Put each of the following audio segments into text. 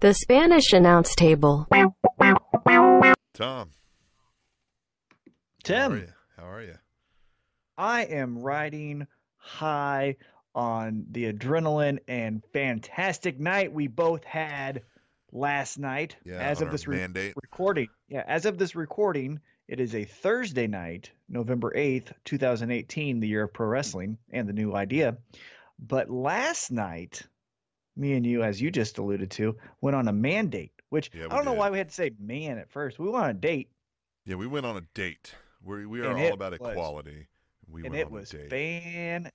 The Spanish announce table. Tom. How are How are you? I am riding high on the adrenaline and fantastic night we both had last night. Yeah, as of this re- recording, yeah, as of this recording, it is a Thursday night, November 8th, 2018, the year of pro wrestling and the new idea. But last night, me and you, as you just alluded to, went on a mandate, which Yeah, I don't know why we had to say man at first. We went on a date. Yeah, we went on a date. We we are all about was- equality. We and went it on was a date.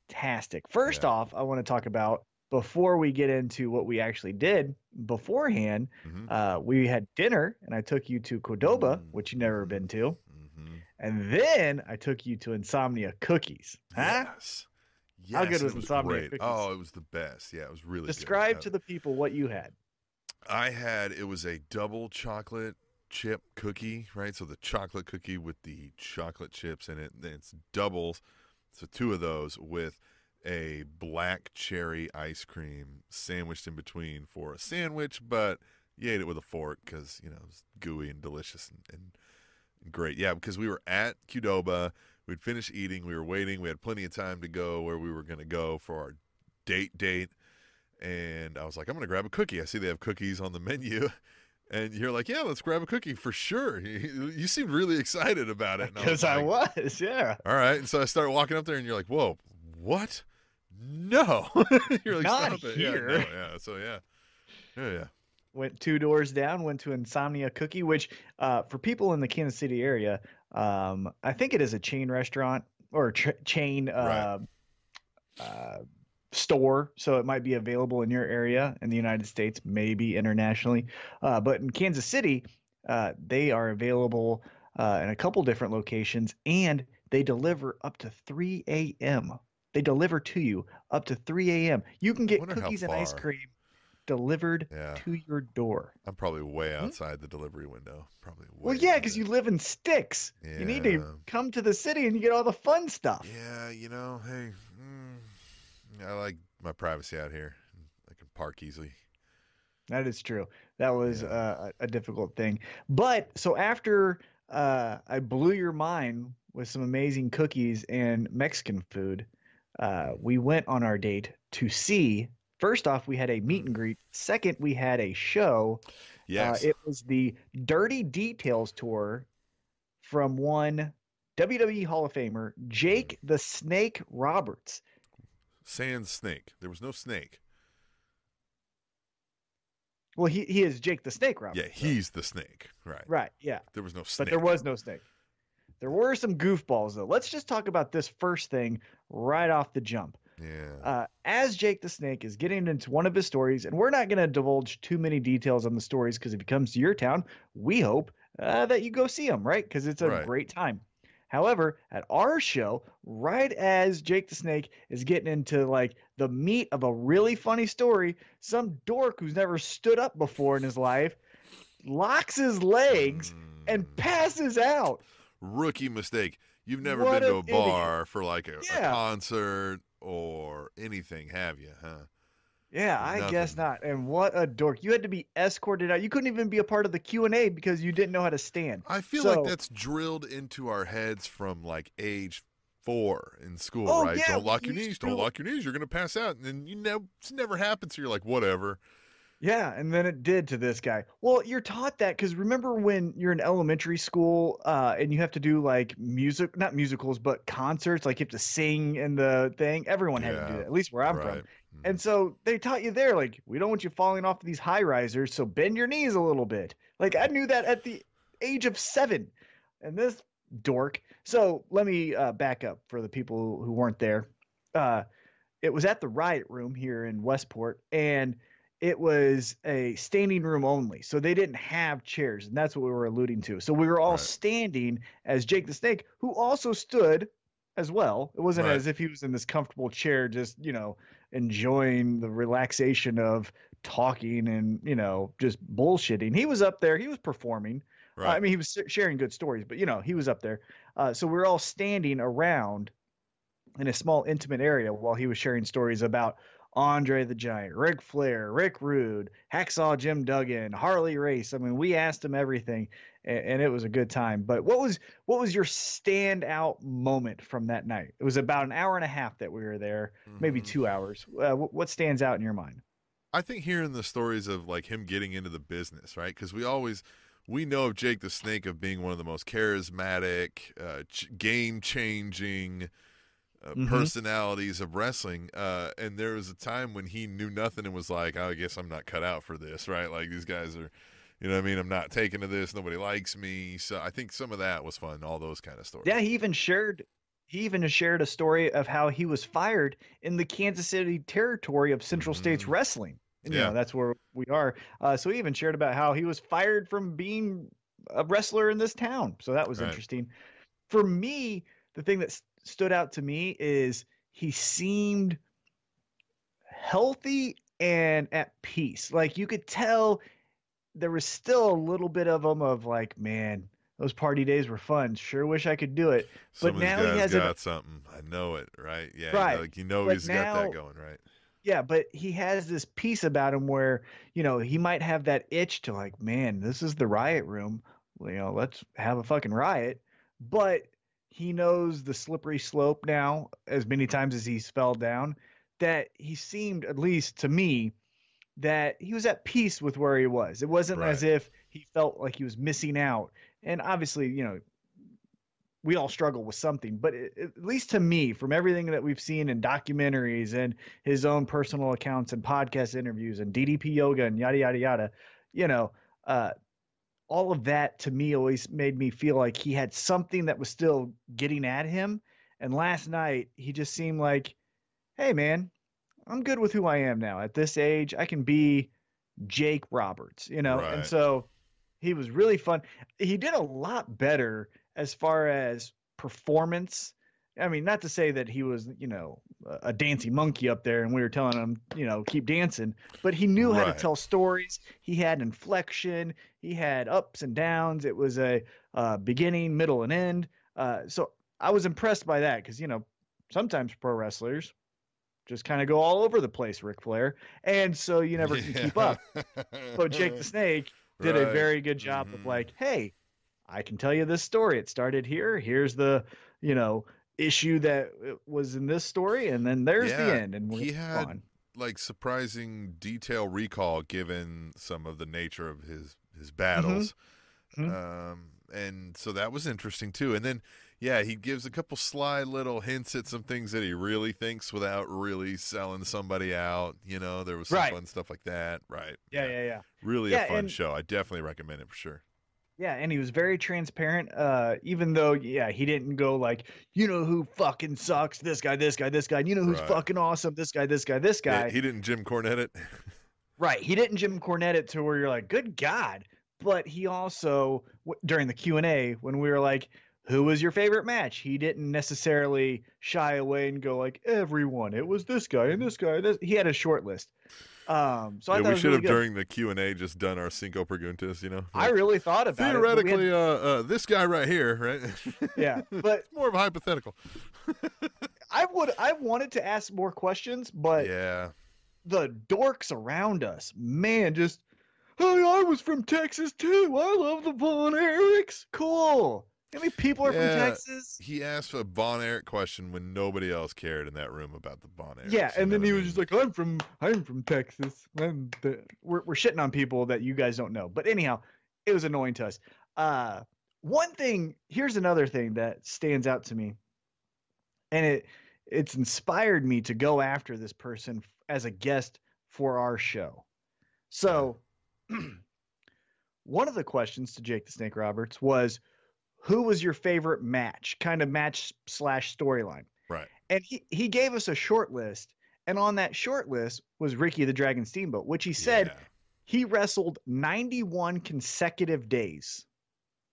fantastic. First Yeah. off, I want to talk about before we get into what we actually did beforehand. Mhm. Uh, we had dinner, and I took you to Qdoba, Mm. which you never been to, Mhm. and then I took you to Insomnia Cookies. Huh? Yes. How good it was was Insomnia great. Cookies? Oh, it was the best. Yeah, it was really Describe good. to the people what you had. I had it was a double chocolate chip cookie, right? So the chocolate cookie with the chocolate chips in it, and it's doubles. So two of those with a black cherry ice cream sandwiched in between for a sandwich, but you ate it with a fork because you know it was gooey and delicious and, and great. Yeah, because we were at Qdoba, we'd finished eating, we were waiting, we had plenty of time to go where we were going to go for our date date and I was like, I'm gonna grab a cookie. I see they have cookies on the menu, and you're like, Yeah, let's grab a cookie for sure. You, you seemed really excited about it. Because I like, was, yeah. All right, and so I started walking up there, and you're like, Whoa, what? No, you're like, Not Stop it. here. Yeah, no, yeah. So yeah, yeah, yeah. Went two doors down, went to Insomnia Cookie, which uh, for people in the Kansas City area, um, I think it is a chain restaurant or ch- chain uh, uh, store. So it might be available in your area in the United States, maybe internationally. Uh, but in Kansas City, uh, they are available uh, in a couple different locations and they deliver up to 3 a.m. They deliver to you up to 3 a.m. You can get cookies and ice cream delivered Yeah. to your door. I'm probably way outside the delivery window. Probably. Way Hmm? Well, yeah, because you live in sticks. You need to come to the city and you get all the fun stuff. Yeah, you know, hey, mm, I like my privacy out here. I can park easily. That is true. That was Yeah. uh, a a difficult thing. But so after uh, I blew your mind with some amazing cookies and Mexican food, uh, we went on our date to see. First off, we had a meet and greet. Second, we had a show. Yes. Uh, it was the Dirty Details tour from one WWE Hall of Famer, Jake the Snake Roberts. Sand snake. There was no snake. Well, he, he is Jake the Snake Roberts. Yeah, though. he's the snake. Right. right. Yeah. There was no snake. But there was no snake. There were some goofballs though. Let's just talk about this first thing right off the jump. Yeah. Uh, as Jake the Snake is getting into one of his stories, and we're not going to divulge too many details on the stories because if he comes to your town, we hope uh, that you go see him, right? Because it's a Right. great time. However, at our show, right as Jake the Snake is getting into like the meat of a really funny story, some dork who's never stood up before in his life locks his legs and Mm. passes out. rookie mistake. You've never What been to a idiot. bar for like a, a concert or anything, have you? Huh? Yeah, I guess not. And what a dork! You had to be escorted out. You couldn't even be a part of the Q and A because you didn't know how to stand. I feel So- like that's drilled into our heads from like age four in school, Oh, right? yeah, don't lock your knees. Don't lock your knees. You're gonna pass out, and then you know it's never happened. So you're like, whatever. Yeah, and then it did to this guy. Well, you're taught that because remember when you're in elementary school uh, and you have to do like music, not musicals, but concerts, like you have to sing in the thing. Everyone had to do that, at least where I'm from. right. Mhm. And so they taught you there, like, we don't want you falling off these high risers, so bend your knees a little bit. Like, I knew that at the age of seven. And this dork. So let me uh, back up for the people who weren't there. Uh, it was at the Riot Room here in Westport, and it was a standing room only. So they didn't have chairs, and that's what we were alluding to. So we were all Right. standing as Jake the Snake, who also stood as well. It wasn't Right. as if he was in this comfortable chair, just, you know, enjoying the relaxation of talking and, you know, just bullshitting. He was up there, he was performing. Uh, right. I mean, he was sharing good stories, but, you know, he was up there. Uh, so we we're all standing around in a small, intimate area while he was sharing stories about Andre the Giant, Ric Flair, Rick Rude, Hacksaw Jim Duggan, Harley Race. I mean, we asked him everything, and, and, it was a good time. But what was what was your standout moment from that night? It was about an hour and a half that we were there, mm-hmm. maybe two hours. Uh, what stands out in your mind? I think hearing the stories of like him getting into the business, right? Because we always we know of Jake the Snake of being one of the most charismatic, uh, ch- game changing uh, mm-hmm. personalities of wrestling. Uh, and there was a time when he knew nothing and was like, I guess I'm not cut out for this, right? Like these guys are, you know what I mean? I'm not taking to this. Nobody likes me. So I think some of that was fun, all those kind of stories. Yeah, he even shared. He even shared a story of how he was fired in the Kansas City territory of Central mm-hmm. States Wrestling. And, yeah. You know, that's where we are. Uh, so he even shared about how he was fired from being a wrestler in this town. So that was right. interesting. For me, the thing that stood out to me is he seemed healthy and at peace. Like you could tell there was still a little bit of him of like, man, those party days were fun. Sure wish I could do it. Some but now he has got a, something. I know it, right? Yeah, right. like you know but he's now, got that going, right? Yeah, but he has this piece about him where, you know, he might have that itch to like, man, this is the riot room. You know, let's have a fucking riot. But he knows the slippery slope now as many times as he's fell down that he seemed at least to me that he was at peace with where he was it wasn't right. as if he felt like he was missing out and obviously you know we all struggle with something but it, at least to me from everything that we've seen in documentaries and his own personal accounts and podcast interviews and ddp yoga and yada yada yada you know uh, all of that to me always made me feel like he had something that was still getting at him. And last night, he just seemed like, hey, man, I'm good with who I am now. At this age, I can be Jake Roberts, you know? Right. And so he was really fun. He did a lot better as far as performance I mean, not to say that he was, you know, a dancing monkey up there and we were telling him, you know, keep dancing, but he knew right. how to tell stories. He had inflection, he had ups and downs. It was a uh, beginning, middle, and end. Uh, so I was impressed by that because, you know, sometimes pro wrestlers just kind of go all over the place, Ric Flair. And so you never yeah. can keep up. but Jake the Snake did right. a very good job mm-hmm. of like, hey, I can tell you this story. It started here. Here's the, you know, issue that uh, was in this story, and then there's yeah, the end. And he had on. like surprising detail recall given some of the nature of his his battles, mm-hmm. Mm-hmm. Um, and so that was interesting too. And then yeah, he gives a couple sly little hints at some things that he really thinks without really selling somebody out. You know, there was some right. fun stuff like that. Right. Yeah, yeah, yeah. yeah. Really yeah, a fun and, show. I definitely recommend it for sure. Yeah, and he was very transparent. Uh, even though, yeah, he didn't go like, you know who fucking sucks, this guy, this guy, this guy. You know who's right. fucking awesome, this guy, this guy, this guy. Yeah, he didn't Jim Cornette it. right, he didn't Jim Cornette it to where you're like, good God. But he also during the Q and A when we were like, who was your favorite match? He didn't necessarily shy away and go like everyone. It was this guy and this guy. This. He had a short list. Um, so yeah, we should really have good. during the Q and A just done our cinco preguntas. You know, like, I really thought about theoretically, it. Theoretically, uh, uh, this guy right here, right? Yeah, but more of a hypothetical. I would, I wanted to ask more questions, but yeah, the dorks around us, man, just hey, I was from Texas too. I love the Von Erichs. Cool. How many people are yeah, from Texas? He asked a Von Erich question when nobody else cared in that room about the Erich. Yeah, and then he was just like, "I'm from, I'm from Texas." And we're we're shitting on people that you guys don't know. But anyhow, it was annoying to us. Uh, one thing. Here's another thing that stands out to me, and it it's inspired me to go after this person as a guest for our show. So, one of the questions to Jake the Snake Roberts was who was your favorite match, kind of match slash storyline. Right. And he, he gave us a short list. And on that short list was Ricky the Dragon Steamboat, which he said yeah. he wrestled 91 consecutive days,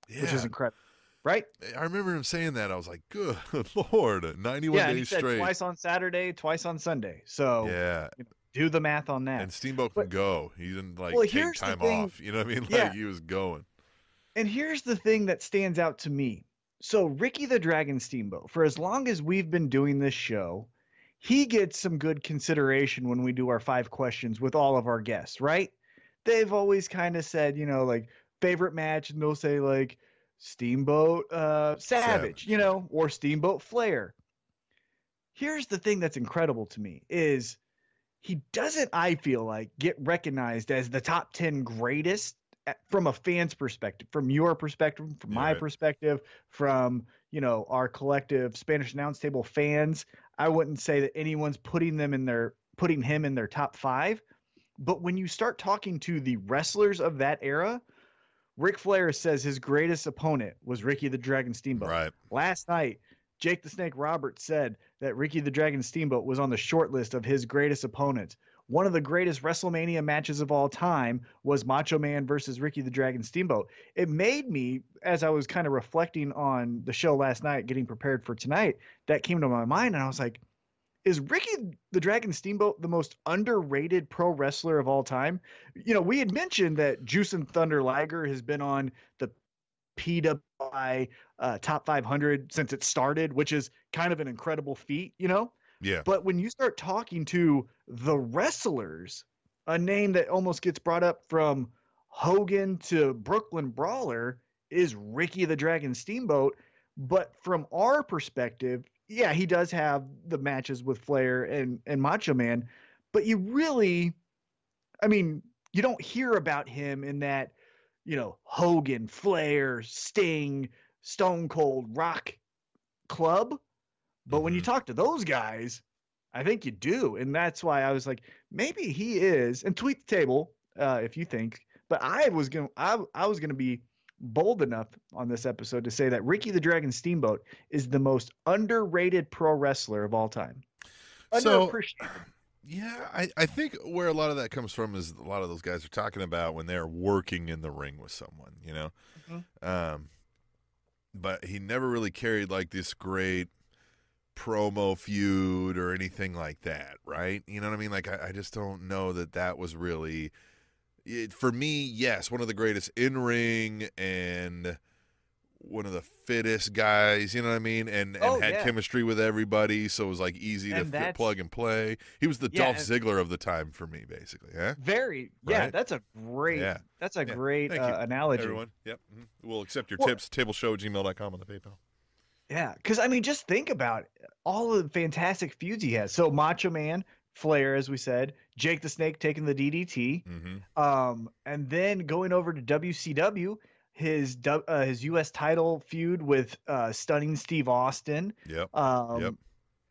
yeah. which is incredible. Right? I remember him saying that. I was like, good Lord, 91 yeah, days he said straight. Twice on Saturday, twice on Sunday. So, yeah. You know, do the math on that. And Steamboat but, can go. He didn't like well, take time off. You know what I mean? Like yeah. he was going. And here's the thing that stands out to me. So, Ricky the Dragon Steamboat, for as long as we've been doing this show, he gets some good consideration when we do our five questions with all of our guests, right? They've always kind of said, you know, like favorite match, and they'll say like Steamboat uh, Savage, Savage. you know, or Steamboat Flair. Here's the thing that's incredible to me is he doesn't, I feel like, get recognized as the top 10 greatest at- from a fan's perspective, from your perspective, from my Right. perspective, from, you know, our collective Spanish announce table fans. I wouldn't say that anyone's putting them in their putting him in their top five. But when you start talking to the wrestlers of that era, Ric Flair says his greatest opponent was Ricky the Dragon Steamboat. Right. Last night, Jake the Snake Roberts said that Ricky the Dragon Steamboat was on the short list of his greatest opponents. One of the greatest WrestleMania matches of all time was Macho Man versus Ricky the Dragon Steamboat. It made me, as I was kind of reflecting on the show last night, getting prepared for tonight, that came to my mind, and I was like, is Ricky the Dragon Steamboat the most underrated pro wrestler of all time? You know, we had mentioned that Jushin Thunder Liger has been on the PWI uh, top 500 since it started, which is kind of an incredible feat, you know? Yeah. But when you start talking to the wrestlers, a name that almost gets brought up from Hogan to Brooklyn Brawler is Ricky the Dragon Steamboat. But from our perspective, yeah, he does have the matches with Flair and, and Macho Man, but you really, I mean, you don't hear about him in that, you know, Hogan, Flair, Sting, Stone Cold Rock club. But when you Mhm. talk to those guys, I think you do. And that's why I was like, maybe he is. And tweet the table uh, if you think. But I was gonna I, I was gonna be bold enough on this episode to say that Ricky the Dragon Steamboat is the most underrated pro wrestler of all time. So- Yeah, I, I think where a lot of that comes from is a lot of those guys are talking about when they're working in the ring with someone, you know. Mhm. Um, but he never really carried like this great promo feud or anything like that, right? You know what I mean? Like I, I just don't know that that was really it, for me. Yes, one of the greatest in ring and one of the fittest guys. You know what I mean? And and Oh, had yeah. chemistry with everybody, so it was like easy to fit, plug and play. He was the Yeah, Dolph Ziggler of the time for me, basically. Yeah. Very yeah, that's a great Yeah. that's a Yeah. great uh, analogy. Everyone, yep. mhm. We'll accept your Well- tips. Tableshow gmail.com on the PayPal. Yeah, because I mean, just think about all of the fantastic feuds he has. So Macho Man, Flair, as we said, Jake the Snake taking the DDT, Mm-hmm. um, and then going over to WCW, his uh, his U.S. title feud with uh, Stunning Steve Austin, Yep. um, Yep.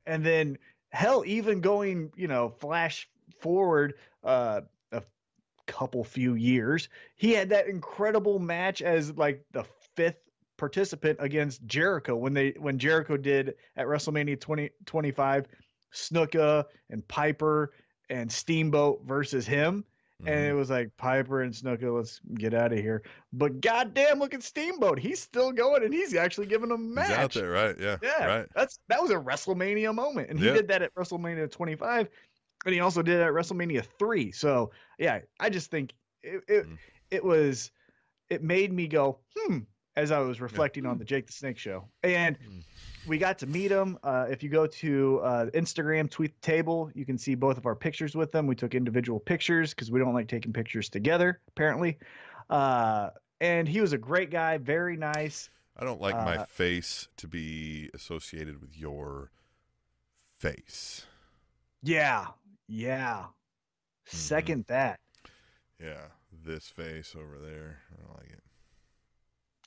and then hell, even going you know flash forward uh, a couple few years, he had that incredible match as like the fifth participant against Jericho when they when Jericho did at WrestleMania 20, 25 Snuka and Piper and Steamboat versus him and it Mhm. was like Piper and Snuka let's get out of here but goddamn look at Steamboat he's still going and he's actually giving them a He's out match there, right? Yeah. yeah Right. that's that was a WrestleMania moment and he Yeah. did that at WrestleMania 25 and he also did it at WrestleMania 3 so yeah I just think it it, Mm. it was it made me go hmm as I was reflecting on the Jake the Snake show. And Mm. We got to meet him. Uh, if you go to uh, Instagram, tweet table, you can see both of our pictures with them. We took individual pictures because we don't like taking pictures together, apparently. Uh, and he was a great guy, very nice. I don't like my Uh, face to be associated with your face. Yeah, yeah. Second that. Yeah, this face over there. I don't like it.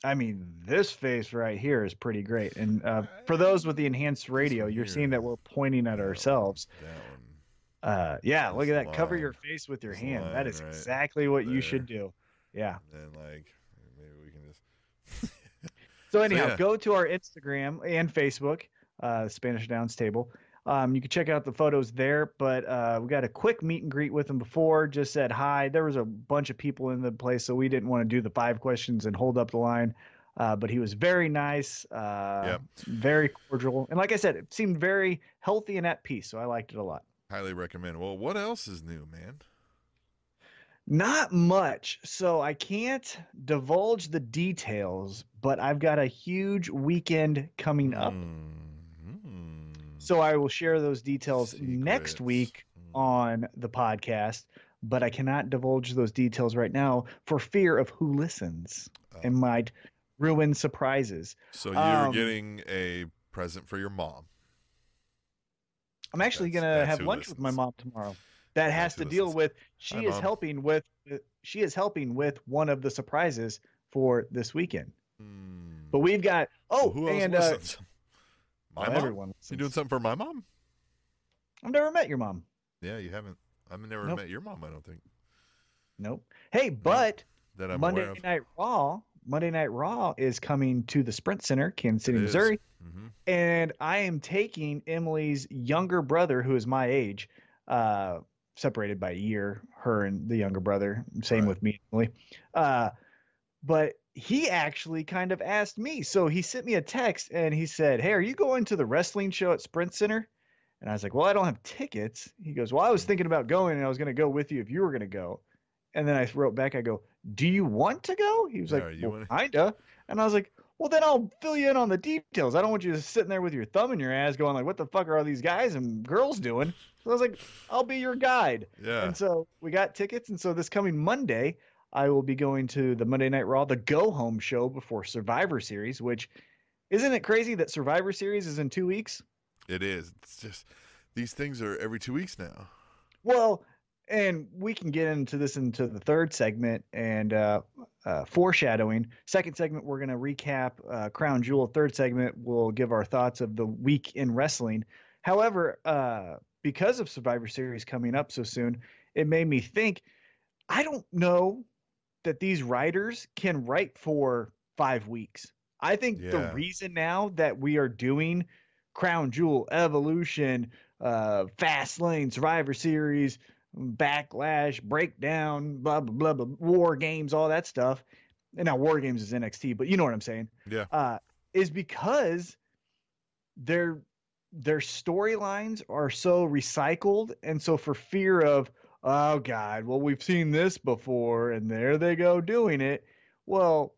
I mean, this face right here is pretty great. And uh, for those with the enhanced radio, you're seeing that we're pointing at ourselves. That one. Uh, yeah, look at that. Cover your face with your hand. that is exactly what you should do. Yeah. And like maybe we can just. So anyhow, yeah. go to our Instagram and Facebook, uh, Spanish Announce Table. Um, you can check out the photos there, but uh, we got a quick meet and greet with him before. Just said hi. There was a bunch of people in the place, so we didn't want to do the five questions and hold up the line. Uh, but he was very nice, uh, very cordial, and like I said, it seemed very healthy and at peace. So I liked it a lot. Highly recommend. Well, what else is new, man? Not much. So I can't divulge the details, but I've got a huge weekend coming up. Mm, mm. So I will share those details next week Mm. on the podcast, but I cannot divulge those details right now for fear of who listens Oh. and might ruin surprises. So you're um, getting a present for your mom. I'm actually That's- gonna that's have lunch with my mom tomorrow. That has That's who to deal listens. with she Hi, is Mom. helping with she is helping with one of the surprises for this weekend. Hmm. But we've got oh Well, who else and uh, listens? My mom. everyone. You listens. doing something for my mom? I've never met your mom. Yeah, you haven't. I've never Nope. met your mom. I don't think Nope. Hey, but that I'm Monday. Night Raw, Monday Night Raw is coming to the Sprint Center, Kansas City, It is. Missouri, hmm and I am taking Emily's younger brother, who is my age, uh, separated by a year. Her and the younger brother, same Right. with me, Emily. Uh, but he actually kind of asked me. So he sent me a text and he said, "Hey, are you going to the wrestling show at Sprint Center?" And I was like, "Well, I don't have tickets." He goes, "Well, I was hmm. thinking about going, and I was going to go with you if you were going to go." And then I wrote back, I go, "Do you want to go?" He was Yeah, like, you well, wanna- "Kinda." And I was like, "Well, then I'll fill you in on the details. I don't want you just sitting there with your thumb in your ass, going like, what the fuck are all these guys and girls doing?" So I was like, "I'll be your guide." Yeah. And so we got tickets, and so this coming Monday, I will be going to the Monday Night Raw, the go home show before Survivor Series. Which isn't it crazy that Survivor Series is in two weeks? It is. It's just these things are every two weeks now. Well, and we can get into this into the third segment and uh, uh, foreshadowing. Second segment, we're going to recap uh, Crown Jewel. Third segment, we'll give our thoughts of the week in wrestling. However, uh, because of Survivor Series coming up so soon, it made me think I don't know that these writers can write for five weeks. I think the reason now that we are doing Crown Jewel, Evolution, uh, Fast Lane, Survivor Series, Backlash, Breakdown, blah blah blah, blah War Games, all that stuff. And now War Games is NXT, but you know what I'm saying. Yeah. Uh, is because their their storylines are so recycled, and so for fear of oh god, well we've seen this before, and there they go doing it. Well,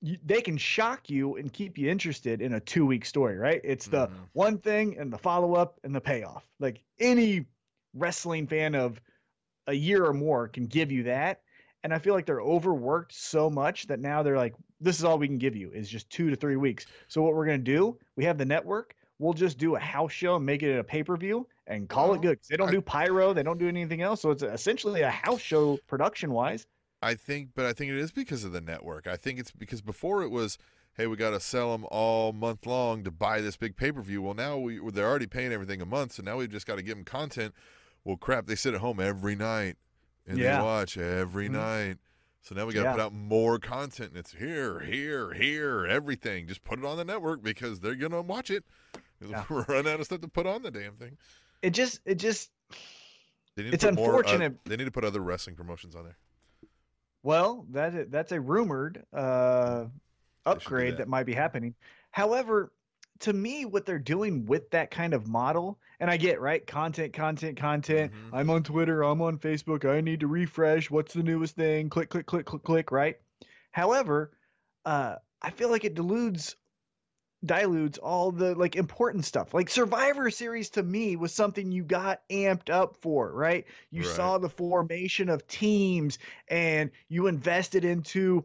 you, they can shock you and keep you interested in a two week story, right? It's the Mhm. one thing and the follow up and the payoff. Like any wrestling fan of a year or more can give you that. And I feel like they're overworked so much that now they're like, this is all we can give you is just two to three weeks. So what we're gonna do? We have the network. We'll just do a house show and make it a pay per view and call Well, it good. They don't I- do pyro. They don't do anything else. So it's essentially a house show production wise. I think, but I think it is because of the network. I think it's because before it was, hey, we got to sell them all month long to buy this big pay per view. Well, now we they're already paying everything a month, so now we've just got to give them content. Well, crap, they sit at home every night and Yeah. they watch every Mhm. night. So now we got to Yeah. put out more content, and it's here, here, here, everything. Just put it on the network because they're gonna watch it. Yeah. We're running out of stuff to put on the damn thing. It just it just It's put more, uh, unfortunate. they need to put other wrestling promotions on there. Well, that that's a rumored uh, upgrade that. that. might be happening. However, to me, what they're doing with that kind of model, and I get right, content, content, content. Mhm. I'm on Twitter, I'm on Facebook. I need to refresh. What's the newest thing? Click, click, click, click, click. Right. However, uh, I feel like it dilutes dilutes all the like important stuff. Like Survivor Series to me was something you got amped up for, right? You Right. saw the formation of teams and you invested into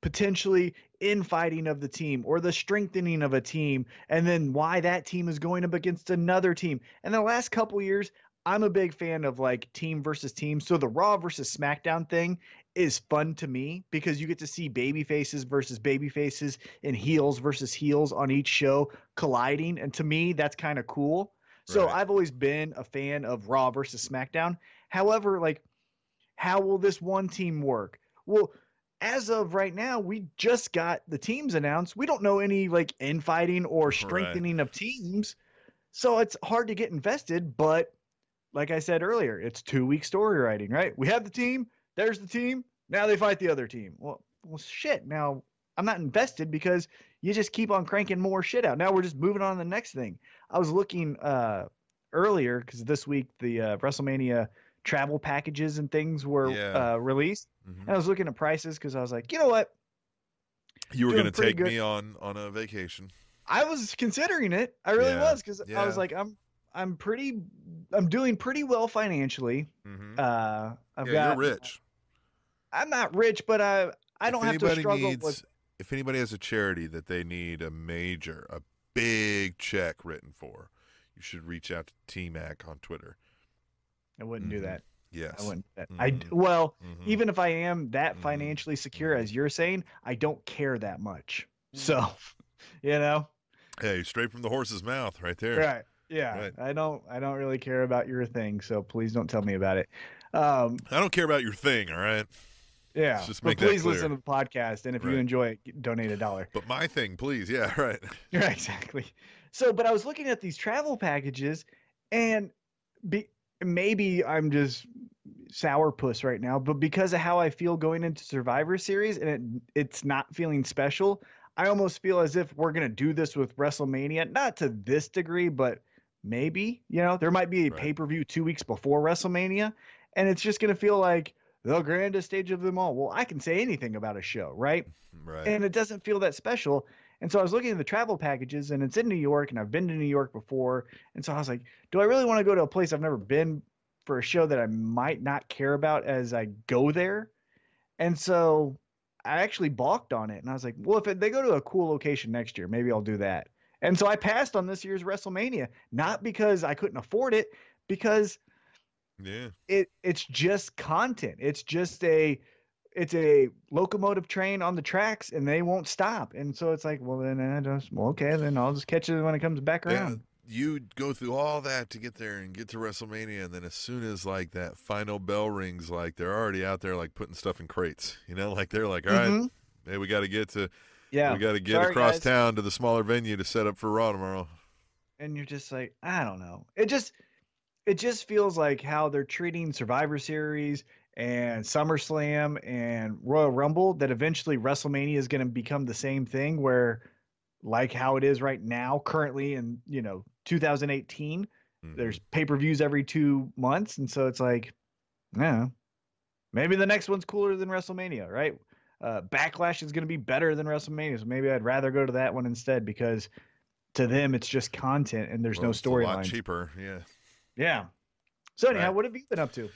potentially infighting of the team or the strengthening of a team and then why that team is going up against another team. And the last couple years, I'm a big fan of like team versus team. So the Raw versus SmackDown thing is fun to me because you get to see baby faces versus baby faces and heels versus heels on each show colliding. And to me, that's kind of cool. So Right. I've always been a fan of Raw versus SmackDown. However, like, how will this one team work? Well, as of right now, we just got the teams announced. We don't know any like infighting or Right. strengthening of teams. So it's hard to get invested, but like I said earlier, it's two week story writing, right? We have the team, there's the team, now they fight the other team. Well, well shit. Now I'm not invested because you just keep on cranking more shit out. Now we're just moving on to the next thing. I was looking uh earlier because this week the uh, WrestleMania travel packages and things were Yeah. uh, released. Mhm. And I was looking at prices because I was like, you know what? You were going to take good. me on on a vacation. I was considering it. I really Yeah, was because I was like, I'm I'm pretty I'm doing pretty well financially. Mm-hmm. Uh, I've yeah, got you're rich. I'm not rich, but I I don't have to anybody struggle needs, with. If anybody has a charity that they need a major, a big check written for, you should reach out to T Mac on Twitter. I wouldn't do Mhm. that. Yes. I wouldn't. do that. I d- well, Mhm. even if I am that Mhm. financially secure as you're saying, I don't care that much. Mm. So, you know, hey, straight from the horse's mouth, right there. right? Yeah, Right. I don't. I don't really care about your thing. So please don't tell me about it. Um, I don't care about your thing, all right. Yeah, just but make that please listen to the podcast, and if you enjoy it, donate a dollar. But my thing, please. Yeah, right. Right, exactly. So, but I was looking at these travel packages, and be, maybe I'm just sourpuss right now, but because of how I feel going into Survivor Series, and it it's not feeling special, I almost feel as if we're gonna do this with WrestleMania, not to this degree, but maybe. You know, there might be a Right. pay per view two weeks before WrestleMania, and it's just gonna feel like the grandest stage of them all. Well, I can say anything about a show, right? Mm-hmm. Right. and it doesn't feel that special. And so I was looking at the travel packages, and it's in New York, and I've been to New York before. And so I was like, do I really want to go to a place I've never been for a show that I might not care about as I go there? And so I actually balked on it, and I was like, well, if they go to a cool location next year, maybe I'll do that. And so I passed on this year's WrestleMania, not because I couldn't afford it, because yeah. it it's just content. It's just a it's a locomotive train on the tracks and they won't stop. And so it's like, well then I just well, okay, then I'll just catch it when it comes back Yeah, around. you go through all that to get there and get to WrestleMania, and then as soon as like that final bell rings, like they're already out there like putting stuff in crates. You know, like they're like, all right, Mhm. hey, we got to get to, Yeah. we got to get Sorry, across guys. town to the smaller venue to set up for Raw tomorrow. And you're just like, I don't know. It just it just feels like how they're treating Survivor Series and SummerSlam and Royal Rumble that eventually WrestleMania is going to become the same thing where like how it is right now currently in, you know, 2018 Mhm. there's pay-per-views every two months and so it's like yeah maybe the next one's cooler than wrestlemania right uh, backlash is going to be better than wrestlemania so maybe i'd rather go to that one instead because to them it's just content and there's Well, no it's a lot storyline cheaper. Yeah. Yeah so anyhow Right. what have you been up to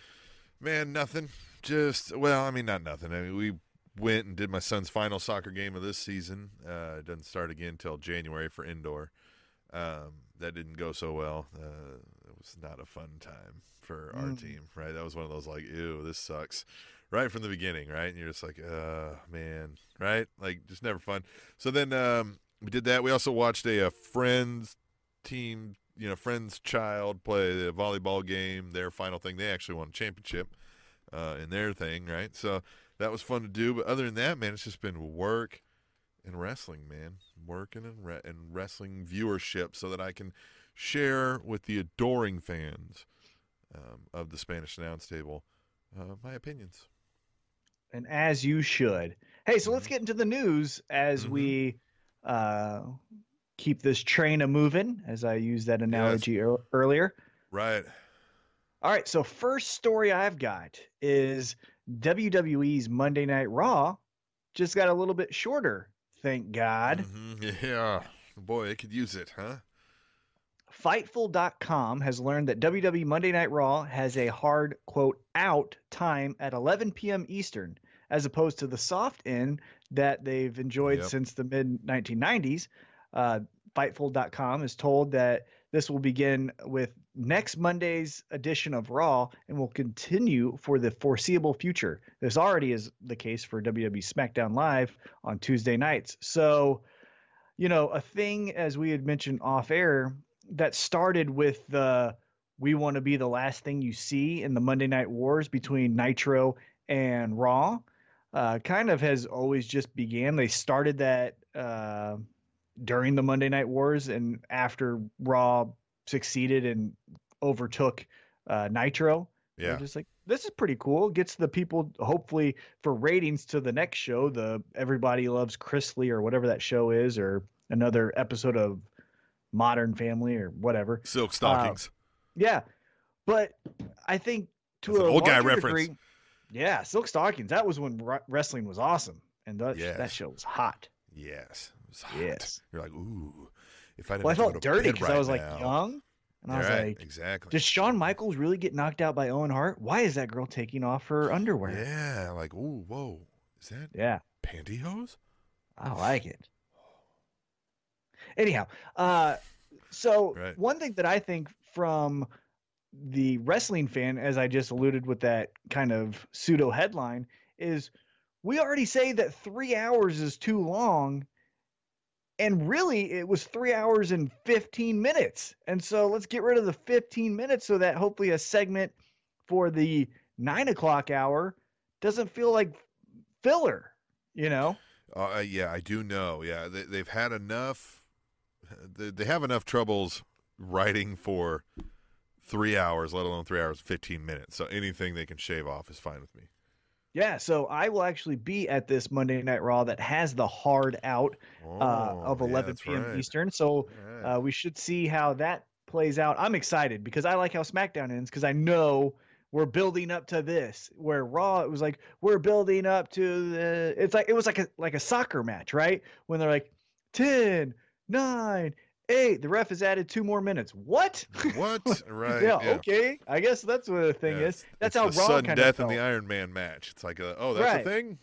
Man, nothing. Just well, I mean, not nothing. I mean, we went and did my son's final soccer game of this season. Uh, it doesn't start again until January for indoor. Um, that didn't go so well. Uh, it was not a fun time for our Mm. team. Right, that was one of those like, ew, this sucks. Right from the beginning, right? And you're just like, uh, man, right? Like, just never fun. So then um, we did that. We also watched a, a friends team, you know, friend's child play a volleyball game. Their final thing, they actually won a championship uh, in their thing, right? So that was fun to do. But other than that, man, it's just been work and wrestling, man, working and re- and wrestling viewership, so that I can share with the adoring fans um, of the Spanish Announce Table uh, my opinions. and as you should hey so let's Mhm. get into the news as Mhm. we uh keep this train a moving as i used that analogy ear- earlier Right. All right, so first story I've got is WWE's Monday Night Raw just got a little bit shorter, thank God. Mhm. Yeah. Boy, it could use it, huh? Fightful.com has learned that WWE Monday Night Raw has a hard quote out time at 11 p.m. Eastern, as opposed to the soft end that they've enjoyed Yep. since the mid 1990s. Uh, Fightful.com is told that this will begin with next Monday's edition of Raw and will continue for the foreseeable future. This already is the case for WWE SmackDown Live on Tuesday nights. So, you know, a thing as we had mentioned off air that started with the we want to be the last thing you see in the Monday Night Wars between Nitro and Raw. Uh, kind of has always just began. They started that uh, during the Monday Night Wars, and after Raw succeeded and overtook uh, Nitro, they're Yeah. just like this is pretty cool. Gets the people hopefully for ratings to the next show, the Everybody Loves Chrisley or whatever that show is, or another episode of Modern Family or whatever. Silk stockings. Yeah, but I think to That's a an old guy reference. degree- yeah, Silk Stockings. That was when wrestling was awesome, and that that show was hot. yes. It was hot. Yes. You're like, ooh. if I didn't Well, I have to go felt dirty because right I was like now. young, and I was Right, like, exactly. "Does Shawn Michaels really get knocked out by Owen Hart? Why is that girl taking off her underwear?" yeah, like ooh, whoa, is that Yeah, pantyhose? I like it. Anyhow, uh, so Right. one thing that I think from the wrestling fan, as I just alluded with that kind of pseudo headline, is we already say that three hours is too long. And really, it was three hours and 15 minutes. And so let's get rid of the 15 minutes so that hopefully a segment for the nine o'clock hour doesn't feel like filler, you know? Uh, yeah, I do know. Yeah, they, they've had enough. They, they have enough troubles writing for three hours, let alone three hours fifteen minutes. So anything they can shave off is fine with me. Yeah, so I will actually be at this Monday Night Raw that has the hard out uh, of Oh, yeah, 11 that's p.m. right. Eastern. So right. uh, we should see how that plays out. I'm excited because I like how SmackDown ends because I know we're building up to this. Where Raw, it was like we're building up to the. It's like it was like a like a soccer match, right? When they're like 10, 9, 8. The ref has added two more minutes. What? what? Right? yeah, okay. I guess that's what the thing Yeah, is. That's it's how the Raw sudden death in the Iron Man match. It's like, a, oh, that's Right. a thing.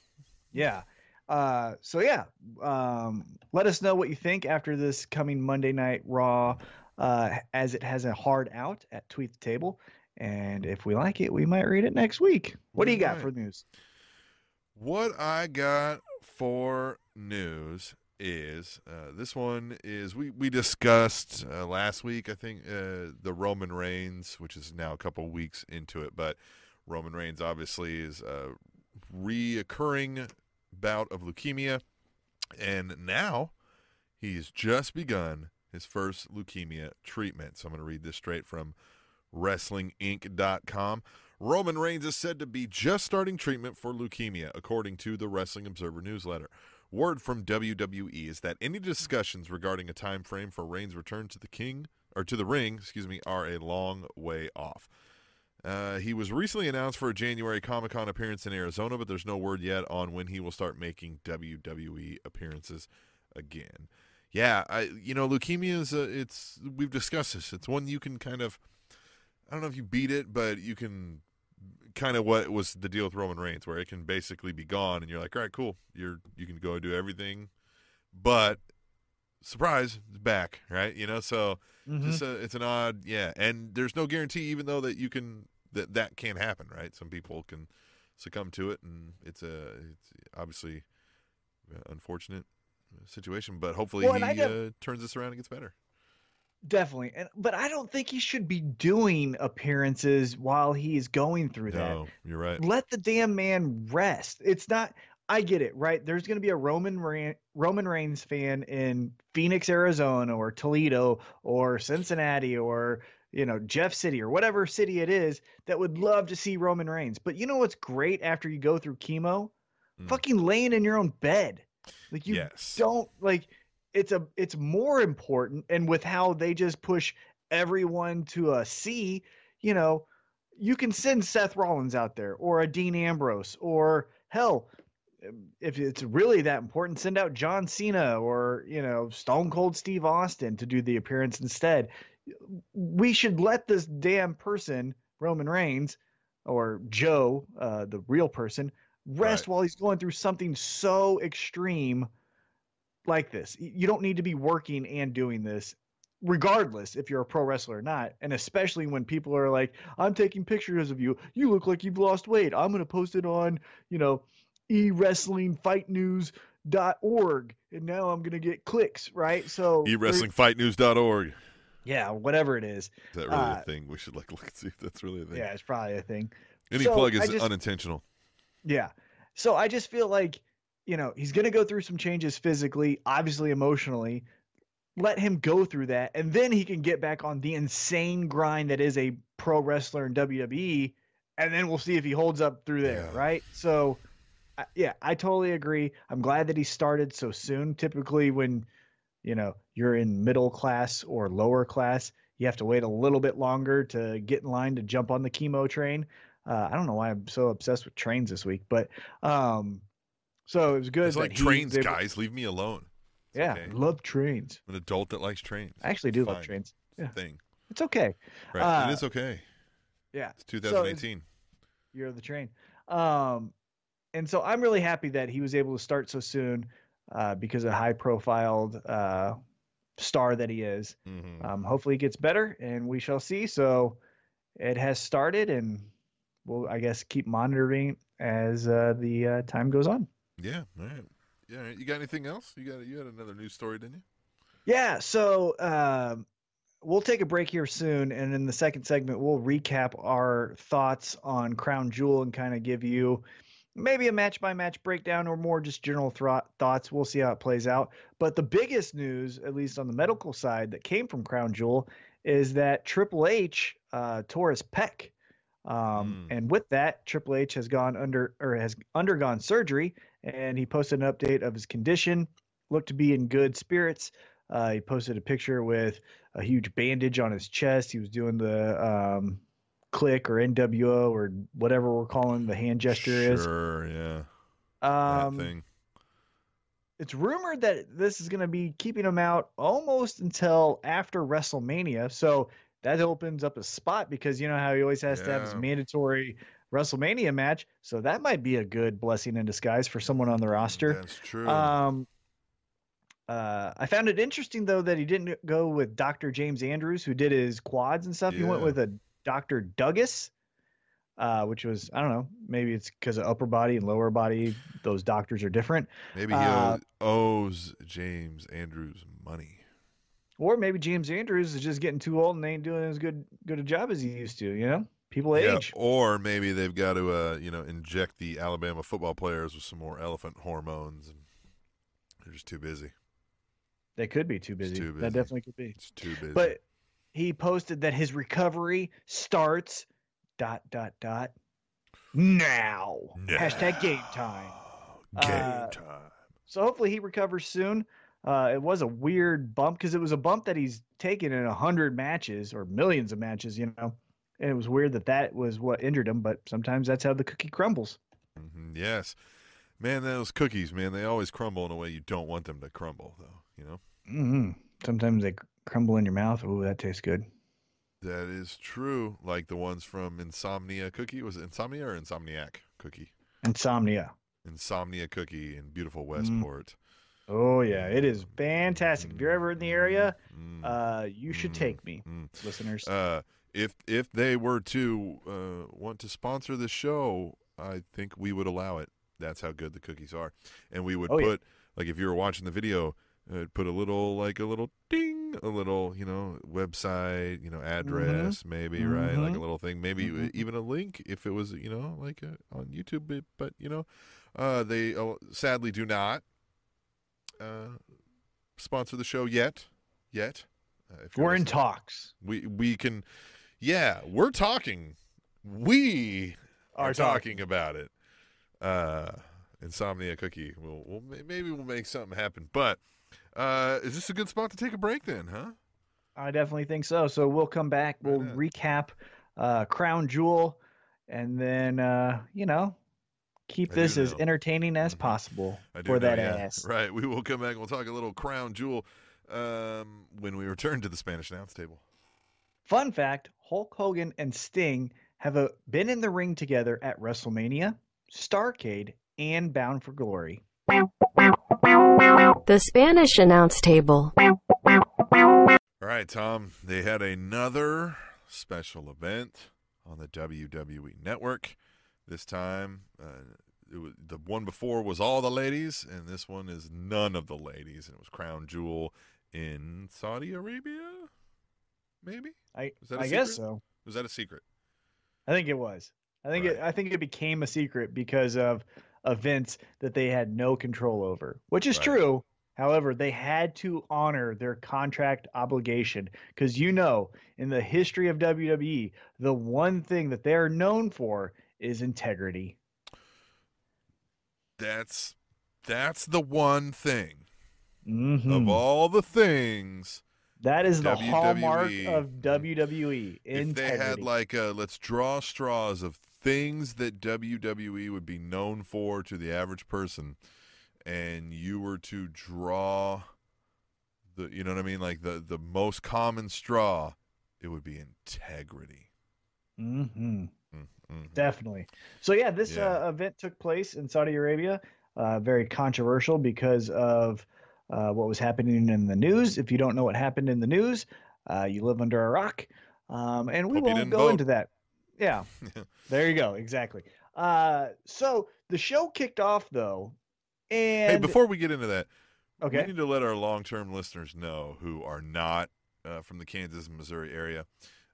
Yeah. Uh, so yeah, um, let us know what you think after this coming Monday Night Raw, uh, as it has a hard out at Tweet the Table, and if we like it, we might read it next week. What do you got for news? What I got for news is uh, this one is we we discussed uh, last week I think uh, the Roman Reigns, which is now a couple weeks into it, but Roman Reigns obviously is a reoccurring bout of leukemia, and now he's just begun his first leukemia treatment. So I'm going to read this straight from WrestlingInc.com. Roman Reigns is said to be just starting treatment for leukemia, according to the Wrestling Observer newsletter. Word from WWE is that any discussions regarding a time frame for Reigns' return to the king or to the ring, excuse me, are a long way off. Uh, he was recently announced for a January Comic Con appearance in Arizona, but there's no word yet on when he will start making WWE appearances again. Yeah, I you know leukemia is a, it's we've discussed this. It's one you can kind of I don't know if you beat it, but you can kind of what was the deal with Roman Reigns, where it can basically be gone, and you're like, all right, cool, you're you can go and do everything, but surprise, it's back, right? You know, so Mhm. just a, it's an odd, yeah, and there's no guarantee, even though that you can that that can happen, right? Some people can succumb to it, and it's a it's obviously uh, unfortunate situation, but hopefully Well, he uh, turns this around and gets better. Definitely, and but I don't think he should be doing appearances while he is going through that. No, you're right. let the damn man rest. It's not. I get it, right? There's going to be a Roman Reign, Roman Reigns fan in Phoenix, Arizona, or Toledo, or Cincinnati, or you know Jeff City, or whatever city it is that would love to see Roman Reigns. But you know what's great after you go through chemo? Mm. Fucking laying in your own bed. Like you yes. don't like it's a it's more important and with how they just push everyone to a C, you know, you can send Seth Rollins out there or a Dean Ambrose or hell if it's really that important send out John Cena or, you know, Stone Cold Steve Austin to do the appearance instead. We should let this damn person, Roman Reigns or Joe, uh, the real person, rest Right. while he's going through something so extreme like this. You don't need to be working and doing this, regardless if you're a pro wrestler or not. And especially when people are like, I'm taking pictures of you. You look like you've lost weight. I'm going to post it on, you know, e wrestling fight news.org. And now I'm going to get clicks, right? So, there- eWrestlingFightNews.org. yeah, whatever it is. Is that really Uh, a thing? We should like look and see if that's really a thing. Yeah, it's probably a thing. Any So, plug is just- unintentional. Yeah. So I just feel like, you know, he's going to go through some changes physically, obviously emotionally. Let him go through that, and then he can get back on the insane grind that is a pro wrestler in WWE, and then we'll see if he holds up through there, Yeah. right? So, I- yeah, I totally agree. I'm glad that he started so soon. Typically, when you know you're in middle class or lower class, you have to wait a little bit longer to get in line to jump on the chemo train. Uh, I don't know why I'm so obsessed with trains this week, but um, so it was good. It's like he trains, able- guys. Leave me alone. Yeah, okay. love trains. I'm an adult that likes trains. I actually do love trains. Yeah. Thing. It's okay. Right. Uh, it is okay. Yeah. It's 2018. You're the train. Um, and so I'm really happy that he was able to start so soon uh, because of a high profiled uh, star that he is. Mhm. Um, hopefully, it gets better, and we shall see. So it has started, and we'll, I guess, keep monitoring as uh, the uh, time goes on. Yeah. All right. Yeah. all right. You got anything else? You got you had another news story, didn't you? Yeah. So um, we'll take a break here soon, and in the second segment, we'll recap our thoughts on Crown Jewel and kind of give you maybe a match by match breakdown or more just general thoughts. We'll see how it plays out. But the biggest news, at least on the medical side, that came from Crown Jewel is that Triple H uh, tore his pec. Um, Mm. And with that, Triple H has gone under or has undergone surgery, and he posted an update of his condition. Looked to be in good spirits. Uh, he posted a picture with a huge bandage on his chest. He was doing the um, click or NWO or whatever we're calling the hand gesture is. Sure. Yeah. Um, that thing. it's rumored that this is going to be keeping him out almost until after WrestleMania. So that opens up a spot because you know how he always has to have his mandatory WrestleMania match. So that might be a good blessing in disguise for someone on the roster. That's true. Um, uh, I found it interesting though that he didn't go with Dr. James Andrews, who did his quads and stuff. He went with a Dr. Douglas, uh, which was I don't know. Maybe it's because of upper body and lower body; those doctors are different. Maybe he uh, owes James Andrews money. Or maybe James Andrews is just getting too old and ain't doing as good good a job as he used to. You know, people Yeah, age. or maybe they've got to, uh, you know, inject the Alabama football players with some more elephant hormones, and they're just too busy. They could be too busy. too That definitely could be. It's too busy. But he posted that his recovery starts dot dot dot now. Hashtag game time. Game Uh, time. So hopefully he recovers soon. Uh, it was a weird bump because it was a bump that he's taken in a hundred matches or millions of matches, you know. And it was weird that that was what injured him. But sometimes that's how the cookie crumbles. Mhm, Yes, man, those cookies, man, they always crumble in a way you don't want them to crumble, though. You know hmm Sometimes they crumble in your mouth. Oh, that tastes good. that is true. Like the ones from Insomnia Cookie. Was it Insomnia or Insomniac Cookie? Insomnia. Insomnia Cookie in beautiful Mm. Westport. Oh yeah, it is fantastic. If you're ever in the area, Mm, uh, you should Mm. take me, mm. listeners. Uh, if if they were to uh, want to sponsor the show, I think we would allow it. That's how good the cookies are, and we would Oh, yeah. put like if you were watching the video, uh, put a little like a little ding, a little you know website, you know address, maybe right, like a Mhm. little thing, maybe Mhm. even a link if it was you know like uh on YouTube. But, but you know, uh, they uh, sadly do not uh, sponsor the show yet. Yet, uh, We're in talks. We we can, yeah, we're talking. We are, Are talking. about it. Uh, Insomnia Cookie. We'll, we'll maybe we'll make something happen. But uh, is this a good spot to take a break then? Huh? I definitely think so. So we'll come back. We'll on. recap uh, Crown Jewel, and then uh, you know keep I this as entertaining as Mhm. possible for know, that yeah. ass. Right. We will come back and we'll talk a little crown jewel um, when we return to the Spanish announce table. Fun fact: Hulk Hogan and Sting have uh, been in the ring together at WrestleMania, Starcade, and Bound for Glory. The Spanish announce table. All right, Tom. They had another special event on the WWE Network. This time, uh, it was, the one before was all the ladies, and this one is none of the ladies, and it was Crown Jewel in Saudi Arabia. Maybe I Is that I guess so. was that a secret? I think it was. I think it, I think it became a secret because of events that they had no control over, which is Right. true. However, they had to honor their contract obligation because you know, in the history of WWE, the one thing that they are known for is integrity. That's that's the one thing Mhm. of all the things. That is the WWE, hallmark of WWE. If they had like a let's draw straws of things that WWE would be known for to the average person, and you were to draw the you know what I mean, like the the most common straw, it would be integrity. Mm-hmm. Mm-hmm. Definitely. So yeah, this Yeah. Uh, event took place in Saudi Arabia. Uh, very controversial because of uh, what was happening in the news. If you don't know what happened in the news, uh, you live under a rock. Um, and we Hope won't go vote. into that. Yeah, there you go. Exactly. Uh, so the show kicked off though, and Hey, before we get into that, okay. we need to let our long-term listeners know who are not uh, from the Kansas and Missouri area,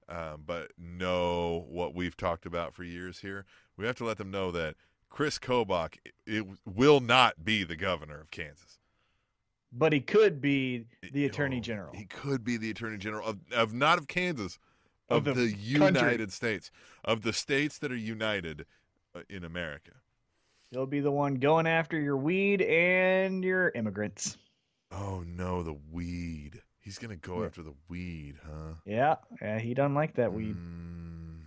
um, but know what we've talked about for years here. We have to let them know that Chris Kobach it, it will not be the governor of Kansas. But he could be the attorney Oh, general. He could be the attorney general of, of not of Kansas, Of of, the the. United States, of the states that are united uh, in America. He'll be the one going after your weed and your immigrants. Oh no, the weed. He's gonna go Yeah. after the weed, huh? Yeah, yeah, he doesn't like that weed. Mm,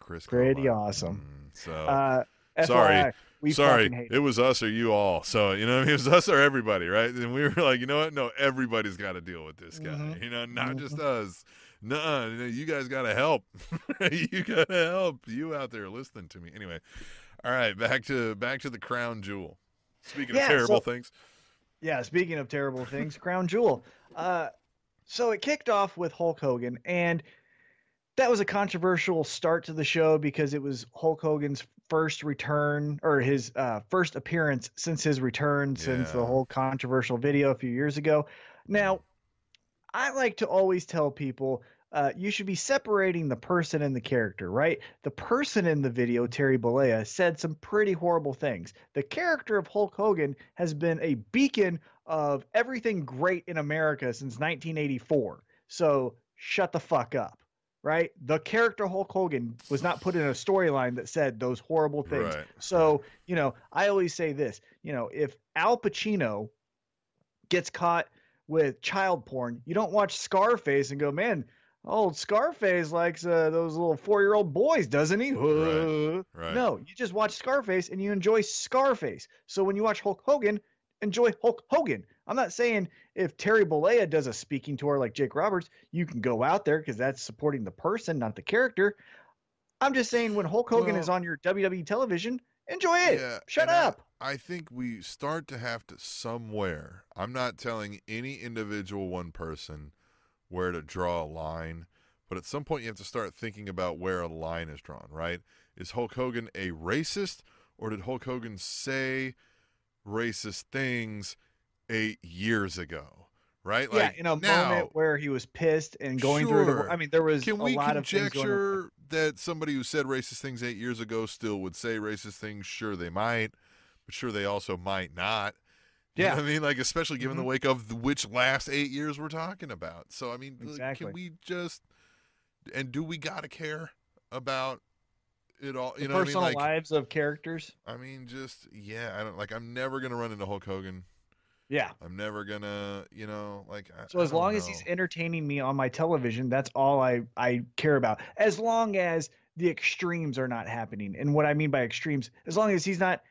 Chris, Pretty awesome. Mm, so Uh, Sorry. We sorry, hate it was us or you all. So you know, I mean? it was us or everybody, right? And we were like, you know what? No, everybody's got to deal with this guy. Mhm. You know, not just Mm-hmm. us. Nuh-uh, you, you guys got to help. you got to help. You out there listening to me. Anyway, all right, back to back to the crown jewel. Speaking Yeah, of terrible so- things, Yeah, speaking of terrible things, Crown Jewel. Uh, so it kicked off with Hulk Hogan, and that was a controversial start to the show because it was Hulk Hogan's first return or his uh, first appearance since his return since the whole controversial video a few years ago. Now, I like to always tell people uh, you should be separating the person and the character, right? The person in the video, Terry Bollea, said some pretty horrible things. The character of Hulk Hogan has been a beacon of everything great in America since 1984. So shut the fuck up, right? The character Hulk Hogan was not put in a storyline that said those horrible things. Right. So, you know, I always say this, you know, if Al Pacino gets caught with child porn, you don't watch Scarface and go, man, old Scarface likes uh, those little four year old boys, doesn't he? Right, right. No, you just watch Scarface and you enjoy Scarface. So when you watch Hulk Hogan, enjoy Hulk Hogan. I'm not saying if Terry Bollea does a speaking tour like Jake Roberts, you can go out there because that's supporting the person, not the character. I'm just saying when Hulk Hogan Well- is on your WWE television, enjoy it. Yeah, Shut and I- up. I think we start to have to somewhere. I'm not telling any individual one person where to draw a line, but at some point you have to start thinking about where a line is drawn, right? Is Hulk Hogan a racist or did Hulk Hogan say racist things 8 years ago, right? yeah, Like in a now, moment where he was pissed and going through. Sure. The, I mean, there was can a we lot of things going on. conjecture that somebody who said racist things 8 years ago still would say racist things? Sure they might, but sure they also might not. You know Yeah. I mean, like especially given Mhm. the wake of the, which last eight years we're talking about. So I mean, like, Exactly. can we just and do we gotta care about it all? You The know, what I mean, personal like lives of characters. I mean, just yeah, I don't like. I'm never gonna run into Hulk Hogan. Yeah. I'm never gonna, you know, like. I, So as long as he's entertaining me on my television, that's all I I care about. As long as the extremes are not happening, and what I mean by extremes, as long as he's not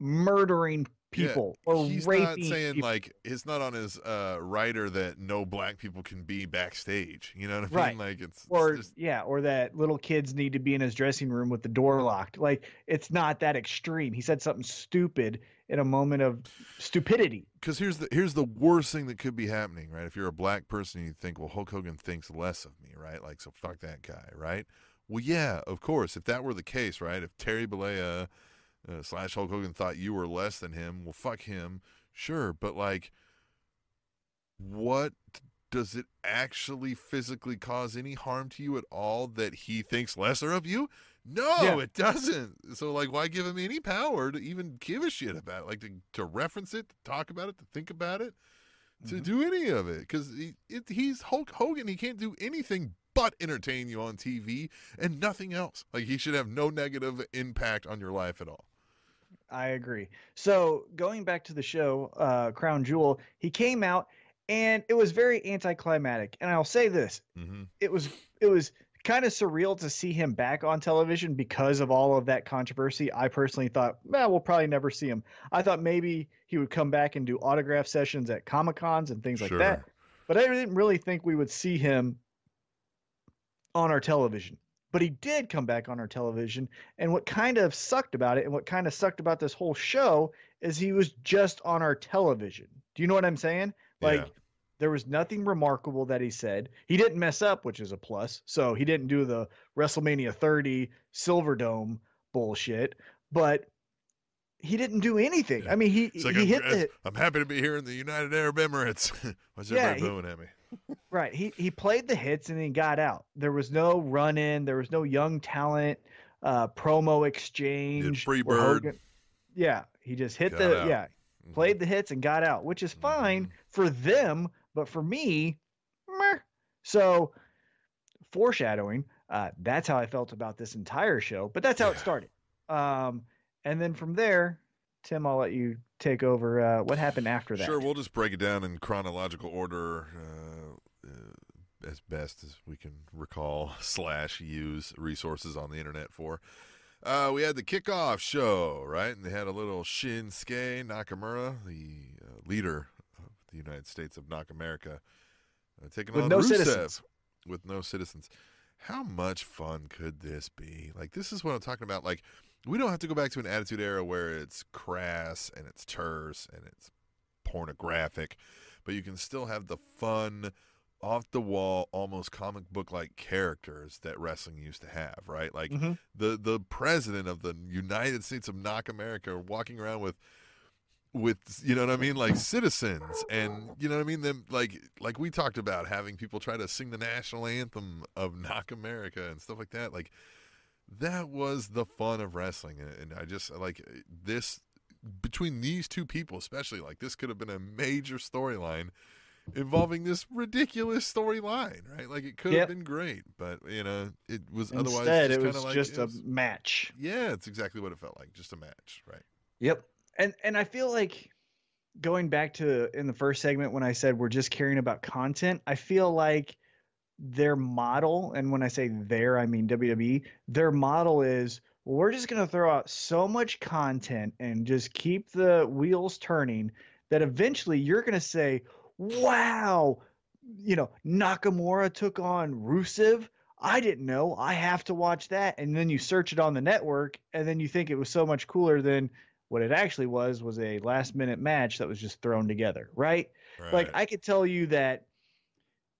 murdering Yeah, people or he's not saying people. like it's not on his uh writer that no black people can be backstage. You know what I Right. mean? Like it's, it's or just yeah, or that little kids need to be in his dressing room with the door locked. Like it's not that extreme. He said something stupid in a moment of stupidity. because here's the here's the worst thing that could be happening, right? If you're a black person, you think, well, Hulk Hogan thinks less of me, right? Like, so fuck that guy, right? Well, yeah, of course. If that were the case, right? If Terry Bollea uh, slash Hulk Hogan thought you were less than him, well, fuck him, sure. But like, what does it actually physically cause any harm to you at all that he thinks lesser of you? No, Yeah. it doesn't. So like why give him any power to even give a shit about it? Like to, to reference it, to talk about it, to think about it, to Mhm. do any of it cuz he, it, he's Hulk Hogan, he can't do anything but entertain you on TV and nothing else. Like he should have no negative impact on your life at all. I agree. So going back to the show, uh, Crown Jewel, he came out and it was very anticlimactic. And I'll say this: Mhm. it was it was kind of surreal to see him back on television because of all of that controversy. I personally thought, well, we'll probably never see him. I thought maybe he would come back and do autograph sessions at Comic Cons and things like that. but I didn't really think we would see him on our television. But he did come back on our television. And what kind of sucked about it and what kind of sucked about this whole show is he was just on our television. Do you know what I'm saying? Like, Yeah. there was nothing remarkable that he said. He didn't mess up, which is a plus. So he didn't do the WrestleMania 30 Silver Dome bullshit, but he didn't do anything. Yeah. I mean, he It's like he I'm, hit the I'm happy to be here in the United Arab Emirates. Why's Yeah, everybody he- booing at me? Right. He he played the hits and he got out. There was no run in. There was no young talent uh, promo exchange. free bird. Hogan- yeah, he just hit Got the out. yeah Mhm. played the hits and got out, which is fine Mhm. for them, but for me, meh. so foreshadowing. Uh, that's how I felt about this entire show. But that's how it started. Um, and then from there, Tim, I'll let you take over. Uh, what happened after that? Sure, we'll just break it down in chronological order uh, uh, as best as we can recall slash use resources on the internet for. Uh, we had the kickoff show, right? And they had a little Shinsuke Nakamura, the uh, leader of the United States of Knock America, uh, taking With on no Rusev citizens. with no citizens. How much fun could this be? Like, this is what I'm talking about. Like, we don't have to go back to an attitude era where it's crass and it's terse and it's pornographic, but you can still have the fun, off the wall, almost comic book like characters that wrestling used to have, right? Like Mhm. the the president of the United States of Knock America walking around with with you know what I mean like citizens and you know what I mean them like like we talked about having people try to sing the national anthem of Knock America and stuff like that like that was the fun of wrestling and, I just like this between these two people especially like this could have been a major storyline involving this ridiculous storyline right like it could Yep. have been great but you know it was otherwise Instead, just it was like, just it a match. yeah it's exactly what it felt like just a match right Yep. And and I feel like going back to in the first segment when I said we're just caring about content, I feel like their model, and when I say their, I mean WWE, their model is we're just gonna throw out so much content and just keep the wheels turning that eventually you're gonna say, Wow, you know, Nakamura took on Rusev. I didn't know. I have to watch that. And then you search it on the network, and then you think it was so much cooler than what it actually was was a last minute match that was just thrown together, right? Like I could tell you that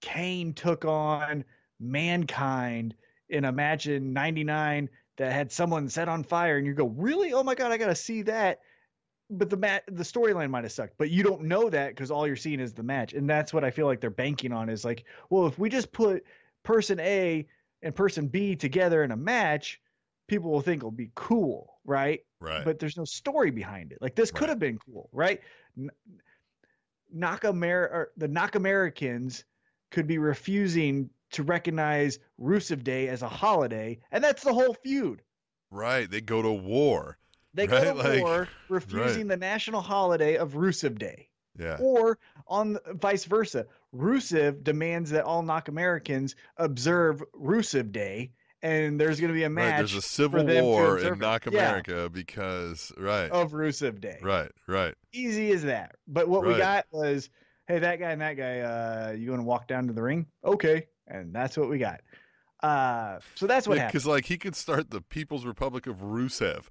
Kane took on Mankind in a match in 99 that had someone set on fire and you go, "Really? Oh my god, I got to see that." But the mat the storyline might have sucked, but you don't know that cuz all you're seeing is the match. And that's what I feel like they're banking on is like, well, if we just put person A and person B together in a match, people will think it'll be cool, right? right but there's no story behind it. Like this could Right. have been cool, right? N- Knock Amer- the Knock Americans could be refusing to recognize Rusev Day as a holiday, and that's the whole feud. right they go to war They go to like- war refusing the national holiday of Rusev Day, yeah or on vice versa. Rusev demands that all Knock Americans observe Rusev Day, and there's going to be a match Right, there's a civil war in. Knock Yeah. America because right, of Rusev Day. right, right. easy as that. But what we got was, hey, that guy and that guy, uh, you want to walk down to the ring? Okay, and that's what we got. Uh, so that's what happened. Because like he could start the People's Republic of Rusev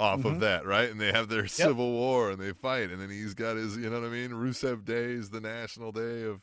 off Mhm. of that, right? And they have their civil war and they fight, and then he's got his, you know what I mean? Rusev Day is the national day of,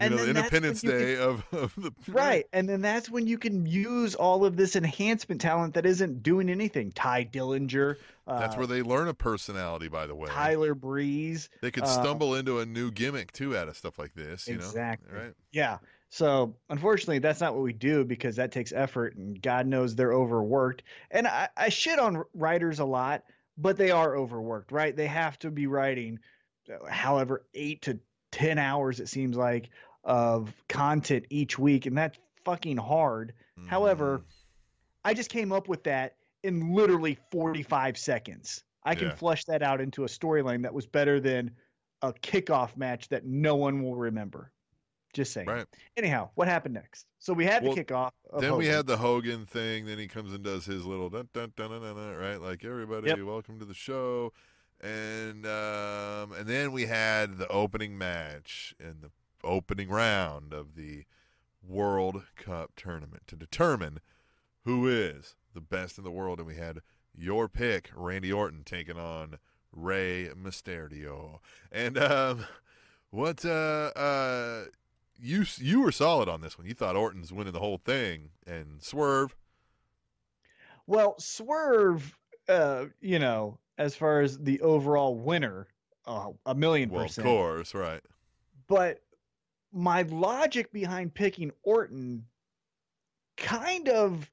you And know, the then that's when Independence you can- Day of, of the Right, and then that's when you can use all of this enhancement talent that isn't doing anything. Tye Dillinger, uh, That's where they learn a personality, by the way. Tyler Breeze. They could uh, stumble into a new gimmick too out of stuff like this, you know. Exactly. know? Right? Yeah. So unfortunately, that's not what we do because that takes effort, and God knows they're overworked. And I, I shit on writers a lot, but they are overworked, right? They have to be writing, uh, however, eight to ten hours it seems like of content each week, and that's fucking hard. However, Mhm. I just came up with that in literally 45 seconds. I can Yeah. flush that out into a storyline that was better than a kickoff match that no one will remember. Just saying. right. Anyhow, what happened next? So we had Well, the kickoff. Of then we had the Hogan thing. Then he comes and does his little dun dun dun dun dun, dun right? Like everybody, Yep. welcome to the show. And um, and then we had the opening match, in the opening round of the World Cup tournament to determine who is the best in the world. And we had your pick, Randy Orton, taking on Rey Mysterio. And um, what uh, uh, you you were solid on this one. You thought Orton's winning the whole thing, and Swerve. Well, Swerve, uh, you know, as far as the overall winner, uh, a million Well, of course, right. But my logic behind picking Orton kind of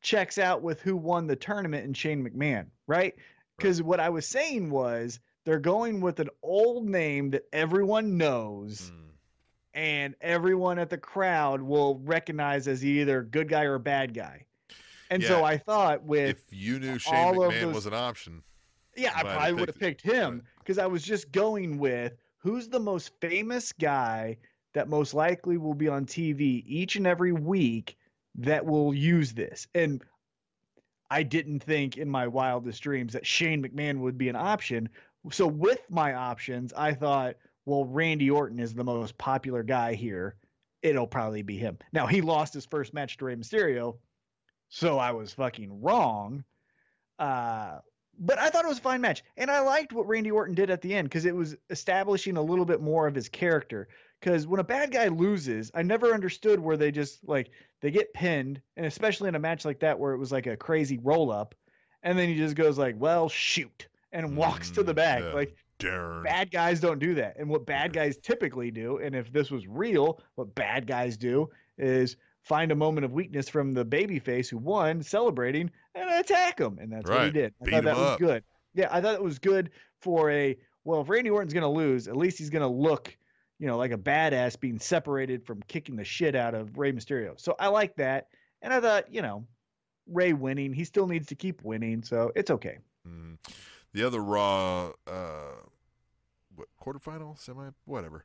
checks out with who won the tournament in Shane McMahon, right? Because what I was saying was they're going with an old name that everyone knows Mm. and everyone at the crowd will recognize as either good guy or bad guy. And so I thought with If you knew Shane McMahon those- was an option, yeah, I probably would have picked him because I was just going with who's the most famous guy that most likely will be on TV each and every week that will use this. And I didn't think in my wildest dreams that Shane McMahon would be an option. So with my options, I thought, well, Randy Orton is the most popular guy here. It'll probably be him. Now he lost his first match to Rey Mysterio, so I was fucking wrong. Uh, but I thought it was a fine match, and I liked what Randy Orton did at the end because it was establishing a little bit more of his character. Because when a bad guy loses, I never understood where they just like they get pinned, and especially in a match like that where it was like a crazy roll up, and then he just goes like, "Well, shoot," and walks to the Mm, back. yeah. Like darn. bad guys don't do that. And what bad guys typically do, and if this was real, what bad guys do is find a moment of weakness from the baby face who won, celebrating, and attack him. And that's what he did. I Beat thought that was up. good. Yeah, I thought it was good for a well, if Randy Orton's gonna lose, at least he's gonna look, you know, like a badass being separated from kicking the shit out of Rey Mysterio. So I like that. And I thought, you know, Rey winning, he still needs to keep winning, so it's okay. Mm. The other Raw, uh, what quarterfinal, semi, whatever.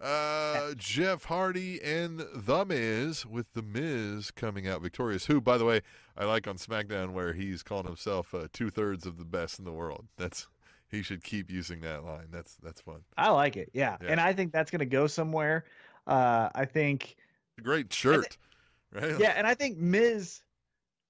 Uh, Jeff Hardy and The Miz, with The Miz coming out victorious. Who, by the way, I like on SmackDown where he's calling himself uh, two thirds of the best in the world. That's he should keep using that line. That's that's fun. I like it. Yeah. Yeah. And I think that's gonna go somewhere. Uh I think Great shirt, right? yeah, and I think Miz,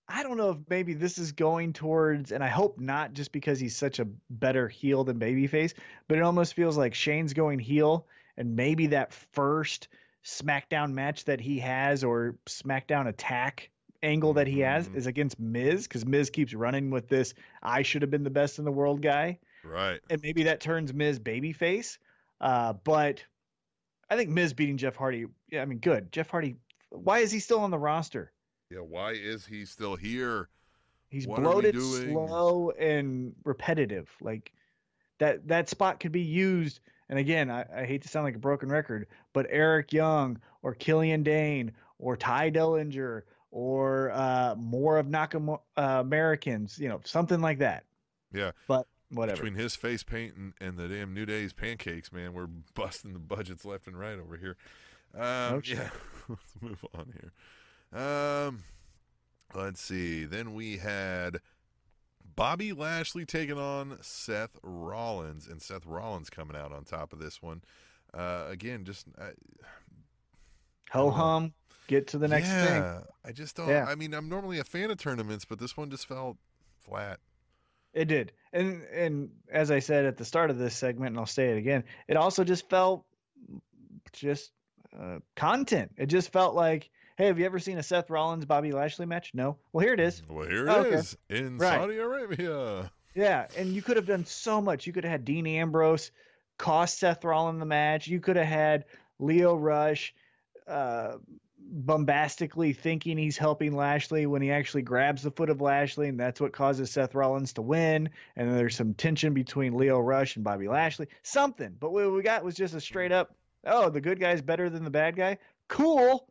I don't know if maybe this is going towards, and I hope not, just because he's such a better heel than babyface, but it almost feels like Shane's going heel, and maybe that first SmackDown match that he has or SmackDown attack angle that he has Mhm. is against Miz, because Miz keeps running with this I should have been the best in the world guy Right. and maybe that turns Miz babyface. Uh, but I think Miz beating Jeff Hardy. Yeah, I mean, good. Jeff Hardy. Why is he still on the roster? Yeah. Why is he still here? He's What bloated, slow, and repetitive. Like that. That spot could be used. And again, I, I hate to sound like a broken record, but Eric Young or Killian Dain or Tye Dillinger or uh, more of Nakam uh, Americans, you know, something like that. Yeah. But whatever. Between his face paint and, and the damn New Day's pancakes, man, we're busting the budgets left and right over here. Um, shit. yeah, let's move on here. Um, let's see. Then we had Bobby Lashley taking on Seth Rollins, and Seth Rollins coming out on top of this one. Uh, again, just uh, Ho hum. Get to the next yeah, thing. I just don't. Yeah. I mean, I'm normally a fan of tournaments, but this one just felt flat. It did. And and as I said at the start of this segment, and I'll say it again, it also just felt just uh, content. It just felt like, hey, have you ever seen a Seth Rollins Bobby Lashley match? No. Well, here it is. Well, here Oh, it okay. in Right. Saudi Arabia. Yeah, and you could have done so much. You could have had Dean Ambrose cost Seth Rollins the match. You could have had Lio Rush uh, bombastically thinking he's helping Lashley when he actually grabs the foot of Lashley, and that's what causes Seth Rollins to win. And then there's some tension between Lio Rush and Bobby Lashley. Something, but what we got was just a straight up, oh, the good guy's better than the bad guy. Cool,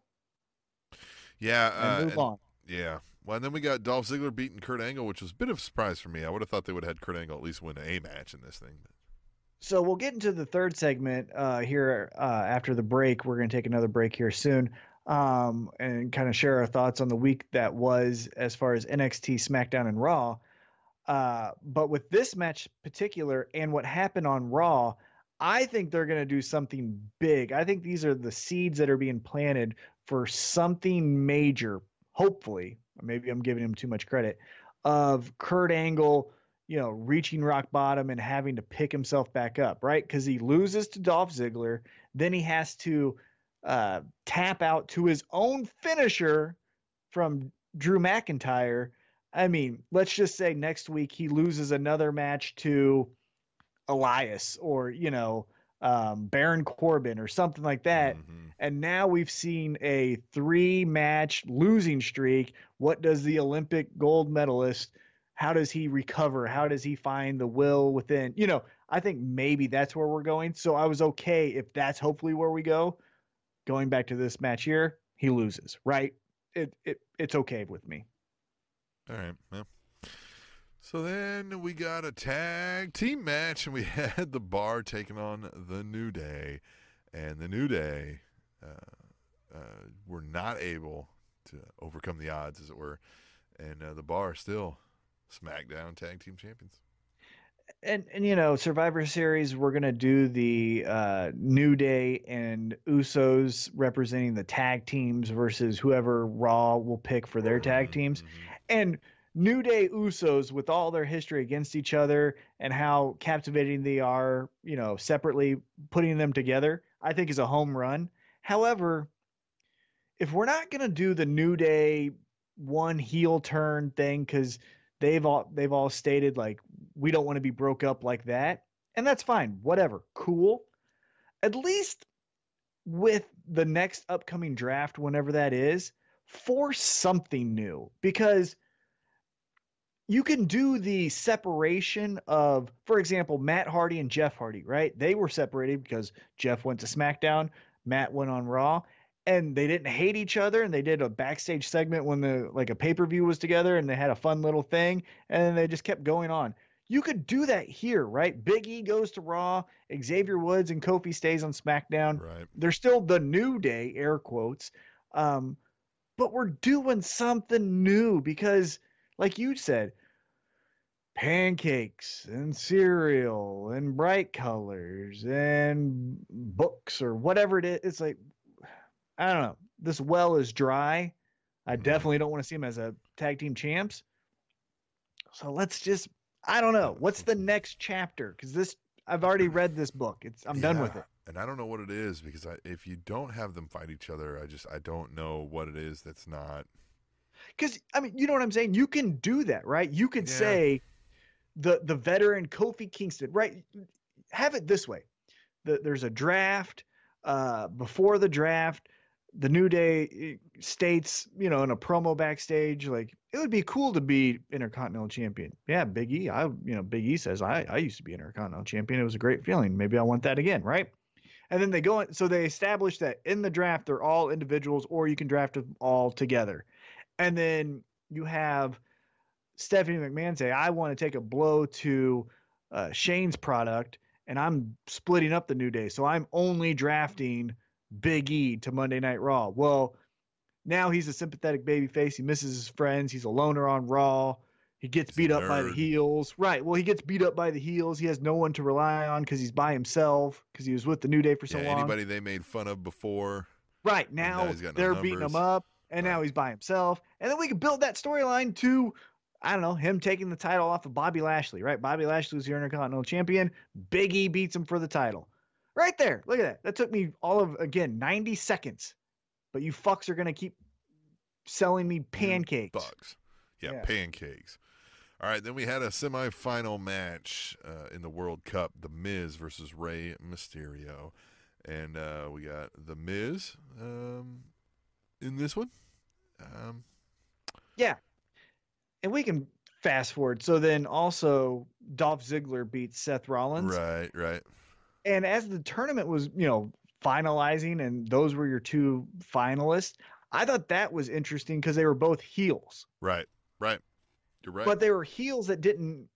Yeah, and uh, move and- on. Yeah. Well, and then we got Dolph Ziggler beating Kurt Angle, which was a bit of a surprise for me. I would have thought they would have had Kurt Angle at least win a match in this thing. So we'll get into the third segment uh, here uh, after the break. We're going to take another break here soon um, and kind of share our thoughts on the week that was as far as NXT, SmackDown, and Raw. Uh, but with this match particular and what happened on Raw, I think they're going to do something big. I think these are the seeds that are being planted for something major, hopefully. Maybe I'm giving him too much credit of Kurt Angle, you know, reaching rock bottom and having to pick himself back up, right? Because he loses to Dolph Ziggler, then he has to uh, tap out to his own finisher from Drew McIntyre. I mean, let's just say next week he loses another match to Elias or, you know, um, Baron Corbin or something like that. Mm-hmm. And now we've seen a three match losing streak. What does the Olympic gold medalist, how does he recover? How does he find the will within? You know, I think maybe that's where we're going. So I was okay if that's hopefully where we go. Going back to this match here, he loses, right? It, it it's okay with me. All right. Well. So then we got a tag team match, and we had the bar taking on the New Day, and the New Day uh, uh, were not able to overcome the odds, as it were, and uh, the bar still SmackDown Tag Team Champions. And and you know survivor series we're gonna do the uh, new day and usos representing the tag teams versus whoever raw will pick for their tag teams. Mm-hmm. and new day usos with all their history against each other and how captivating they are you know separately putting them together i think is a home run however if we're not gonna do the new day one heel turn thing because they've all they've all stated like we don't want to be broke up like that. And that's fine. Whatever. Cool. At least with the next upcoming draft, whenever that is, force something new because you can do the separation of, for example, Matt Hardy and Jeff Hardy, right? They were separated because Jeff went to SmackDown, Matt went on Raw, and they didn't hate each other. And they did a backstage segment when the like a pay per view was together, and they had a fun little thing, and they just kept going on. You could do that here, right? Big E goes to Raw, Xavier Woods and Kofi stays on SmackDown. Right. They're still the new day, air quotes. Um, but we're doing something new because, like you said, pancakes and cereal and bright colors and books or whatever it is. It's like, I don't know. This well is dry. I mm-hmm. definitely don't want to see him as a tag team champs. So let's just I don't know. What's the next chapter? Because this, I've already read this book. It's I'm yeah, done with it. And I don't know what it is because I, if you don't have them fight each other, I just I don't know what it is that's not. Because I mean, you know what I'm saying. You can do that, right? You could yeah. say the the veteran Kofi Kingston, right? Have it this way: the, there's a draft. Uh, before the draft, the New Day eh, states, you know, in a promo backstage, like it would be cool to be Intercontinental Champion. Yeah, Big E. I, you know, Big E says I, I used to be Intercontinental Champion. It was a great feeling. Maybe I want that again, right? And then they go so they establish that in the draft they're all individuals, or you can draft them all together. And then you have Stephanie McMahon say, "I want to take a blow to uh, Shane's product, and I'm splitting up the New Day, so I'm only drafting." Big E to Monday Night Raw. Well, now he's a sympathetic baby face. He misses his friends. He's a loner on Raw. He gets beat up by the heels. Right. Well, he gets beat up by the heels. He has no one to rely on because he's by himself because he was with the New Day for so yeah, long. Anybody they made fun of before. Right. Now, now they're beating him up, and right. now he's by himself. And then we can build that storyline to, I don't know, him taking the title off of Bobby Lashley, right? Bobby Lashley's your Intercontinental Champion. Big E beats him for the title. Right there. Look at that. That took me all of, again, 90 seconds. But you fucks are going to keep selling me pancakes. Bugs. Yeah, yeah, pancakes. All right, then we had a semifinal match uh, in the World Cup: The Miz versus Rey Mysterio, and uh, we got The Miz um, in this one. Um, yeah, and we can fast forward. So then also Dolph Ziggler beats Seth Rollins. Right, right and as the tournament was, you know, finalizing and those were your two finalists, I thought that was interesting because they were both heels. Right. Right. You're right. But they were heels that didn't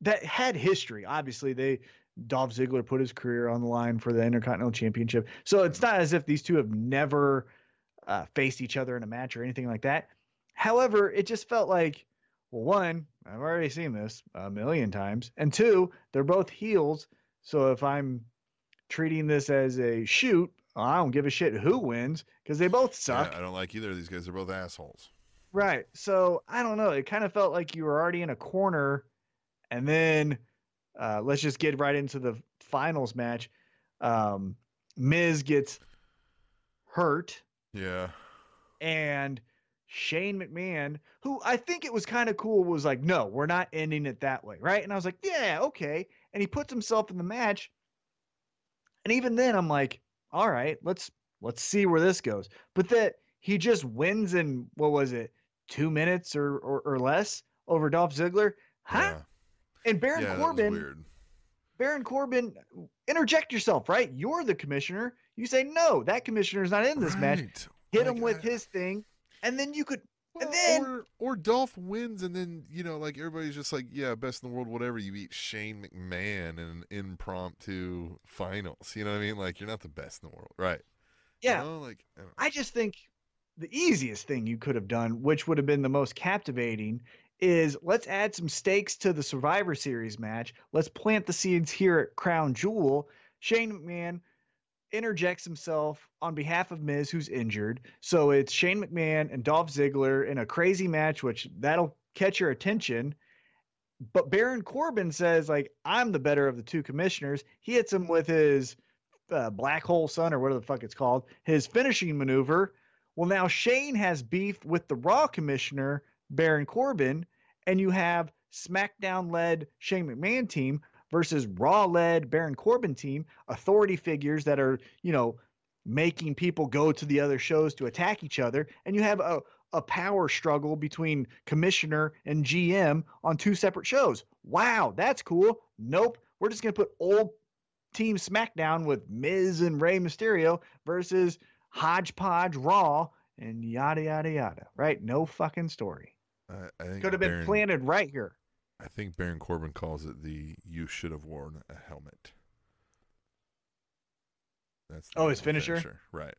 that had history. Obviously, they Dolph Ziggler put his career on the line for the Intercontinental Championship. So it's not as if these two have never uh, faced each other in a match or anything like that. However, it just felt like, well, one, I've already seen this a million times, and two, they're both heels. So if I'm treating this as a shoot. I don't give a shit who wins because they both suck. Yeah, I don't like either of these guys. They're both assholes. Right. So I don't know. It kind of felt like you were already in a corner, and then uh, let's just get right into the finals match. Um, Miz gets hurt, Yeah. and Shane McMahon, who I think it was kind of cool, was like, "No, we're not ending it that way." Right. And I was like, "Yeah, okay." And he puts himself in the match, and even then, I'm like, "All right, let's let's see where this goes." But that he just wins in what was it, two minutes or or, or less over Dolph Ziggler, huh? Yeah. And Baron yeah, Corbin, weird. Baron Corbin, interject yourself, right? You're the commissioner. You say no, that commissioner is not in this match. Hit Like, him with I- his thing, and then you could. Well, and then or or Dolph wins, and then you know, like everybody's just like, yeah, best in the world, whatever. You beat Shane McMahon in an impromptu finals. You know what I mean? Like you're not the best in the world, right? yeah, You know, like I I just think the easiest thing you could have done, which would have been the most captivating, is let's add some stakes to the Survivor Series match. Let's plant the seeds here at Crown Jewel. Shane McMahon interjects himself on behalf of Miz, who's injured. So it's Shane McMahon and Dolph Ziggler in a crazy match, which that'll catch your attention. But Baron Corbin says, like, I'm the better of the two commissioners. He hits him with his uh, black hole sun or whatever the fuck it's called, his finishing maneuver. Well, now Shane has beef with the Raw commissioner, Baron Corbin, and you have SmackDown led Shane McMahon team versus Raw led Baron Corbin team, authority figures that are, you know, making people go to the other shows to attack each other. And you have a, a power struggle between commissioner and GM on two separate shows. Wow, that's cool. Nope. We're just going to put old Team SmackDown with Miz and Rey Mysterio versus Hodgepodge Raw and yada, yada, yada. Right? No fucking story. I, I think Could have been Baron- planted right here. I think Baron Corbin calls it the "you should have worn a helmet." That's Oh, his the finisher? right?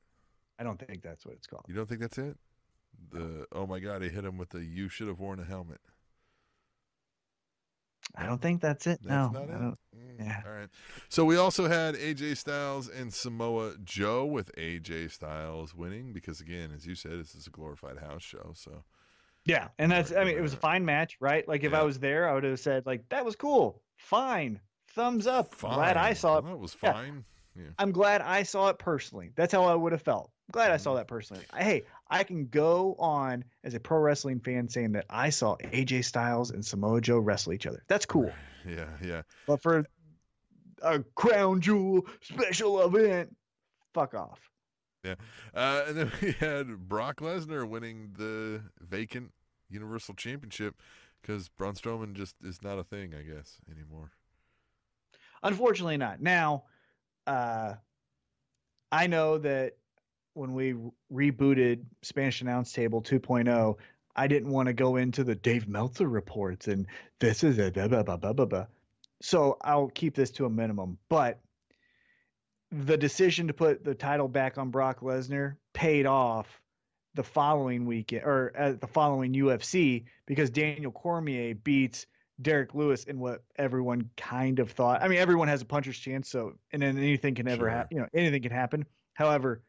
I don't think that's what it's called. You don't think that's it? The oh my god, he hit him with the "you should have worn a helmet." I don't think that's it. That's no. not it. Mm, yeah. All right. So we also had AJ Styles and Samoa Joe with AJ Styles winning because again, as you said, this is a glorified house show. So Yeah. And that's, I mean, it was a fine match, right? Like if I was there, I would have said, like, that was cool. Fine. Thumbs up. Glad I saw it. Well, that was Yeah. fine. I'm glad I saw it personally. That's how I would have felt. Glad I Mm-hmm. saw that personally. Hey, I can go on as a pro wrestling fan saying that I saw AJ Styles and Samoa Joe wrestle each other. That's cool. Yeah, yeah. But for a crown jewel special event, fuck off. Uh, and then we had Brock Lesnar winning the vacant Universal Championship because Braun Strowman just is not a thing, I guess, anymore. Unfortunately, not. Now, uh, I know that when we re- rebooted Spanish Announce Table 2.0, I didn't want to go into the Dave Meltzer reports and this is a blah, blah, blah, blah, blah, blah. So I'll keep this to a minimum. But the decision to put the title back on Brock Lesnar paid off the following weekend or at the following UFC because Daniel Cormier beats Derrick Lewis in what everyone kind of thought. I mean, everyone has a puncher's chance, so and then anything can ever Sure. happen. You know, anything can happen. However,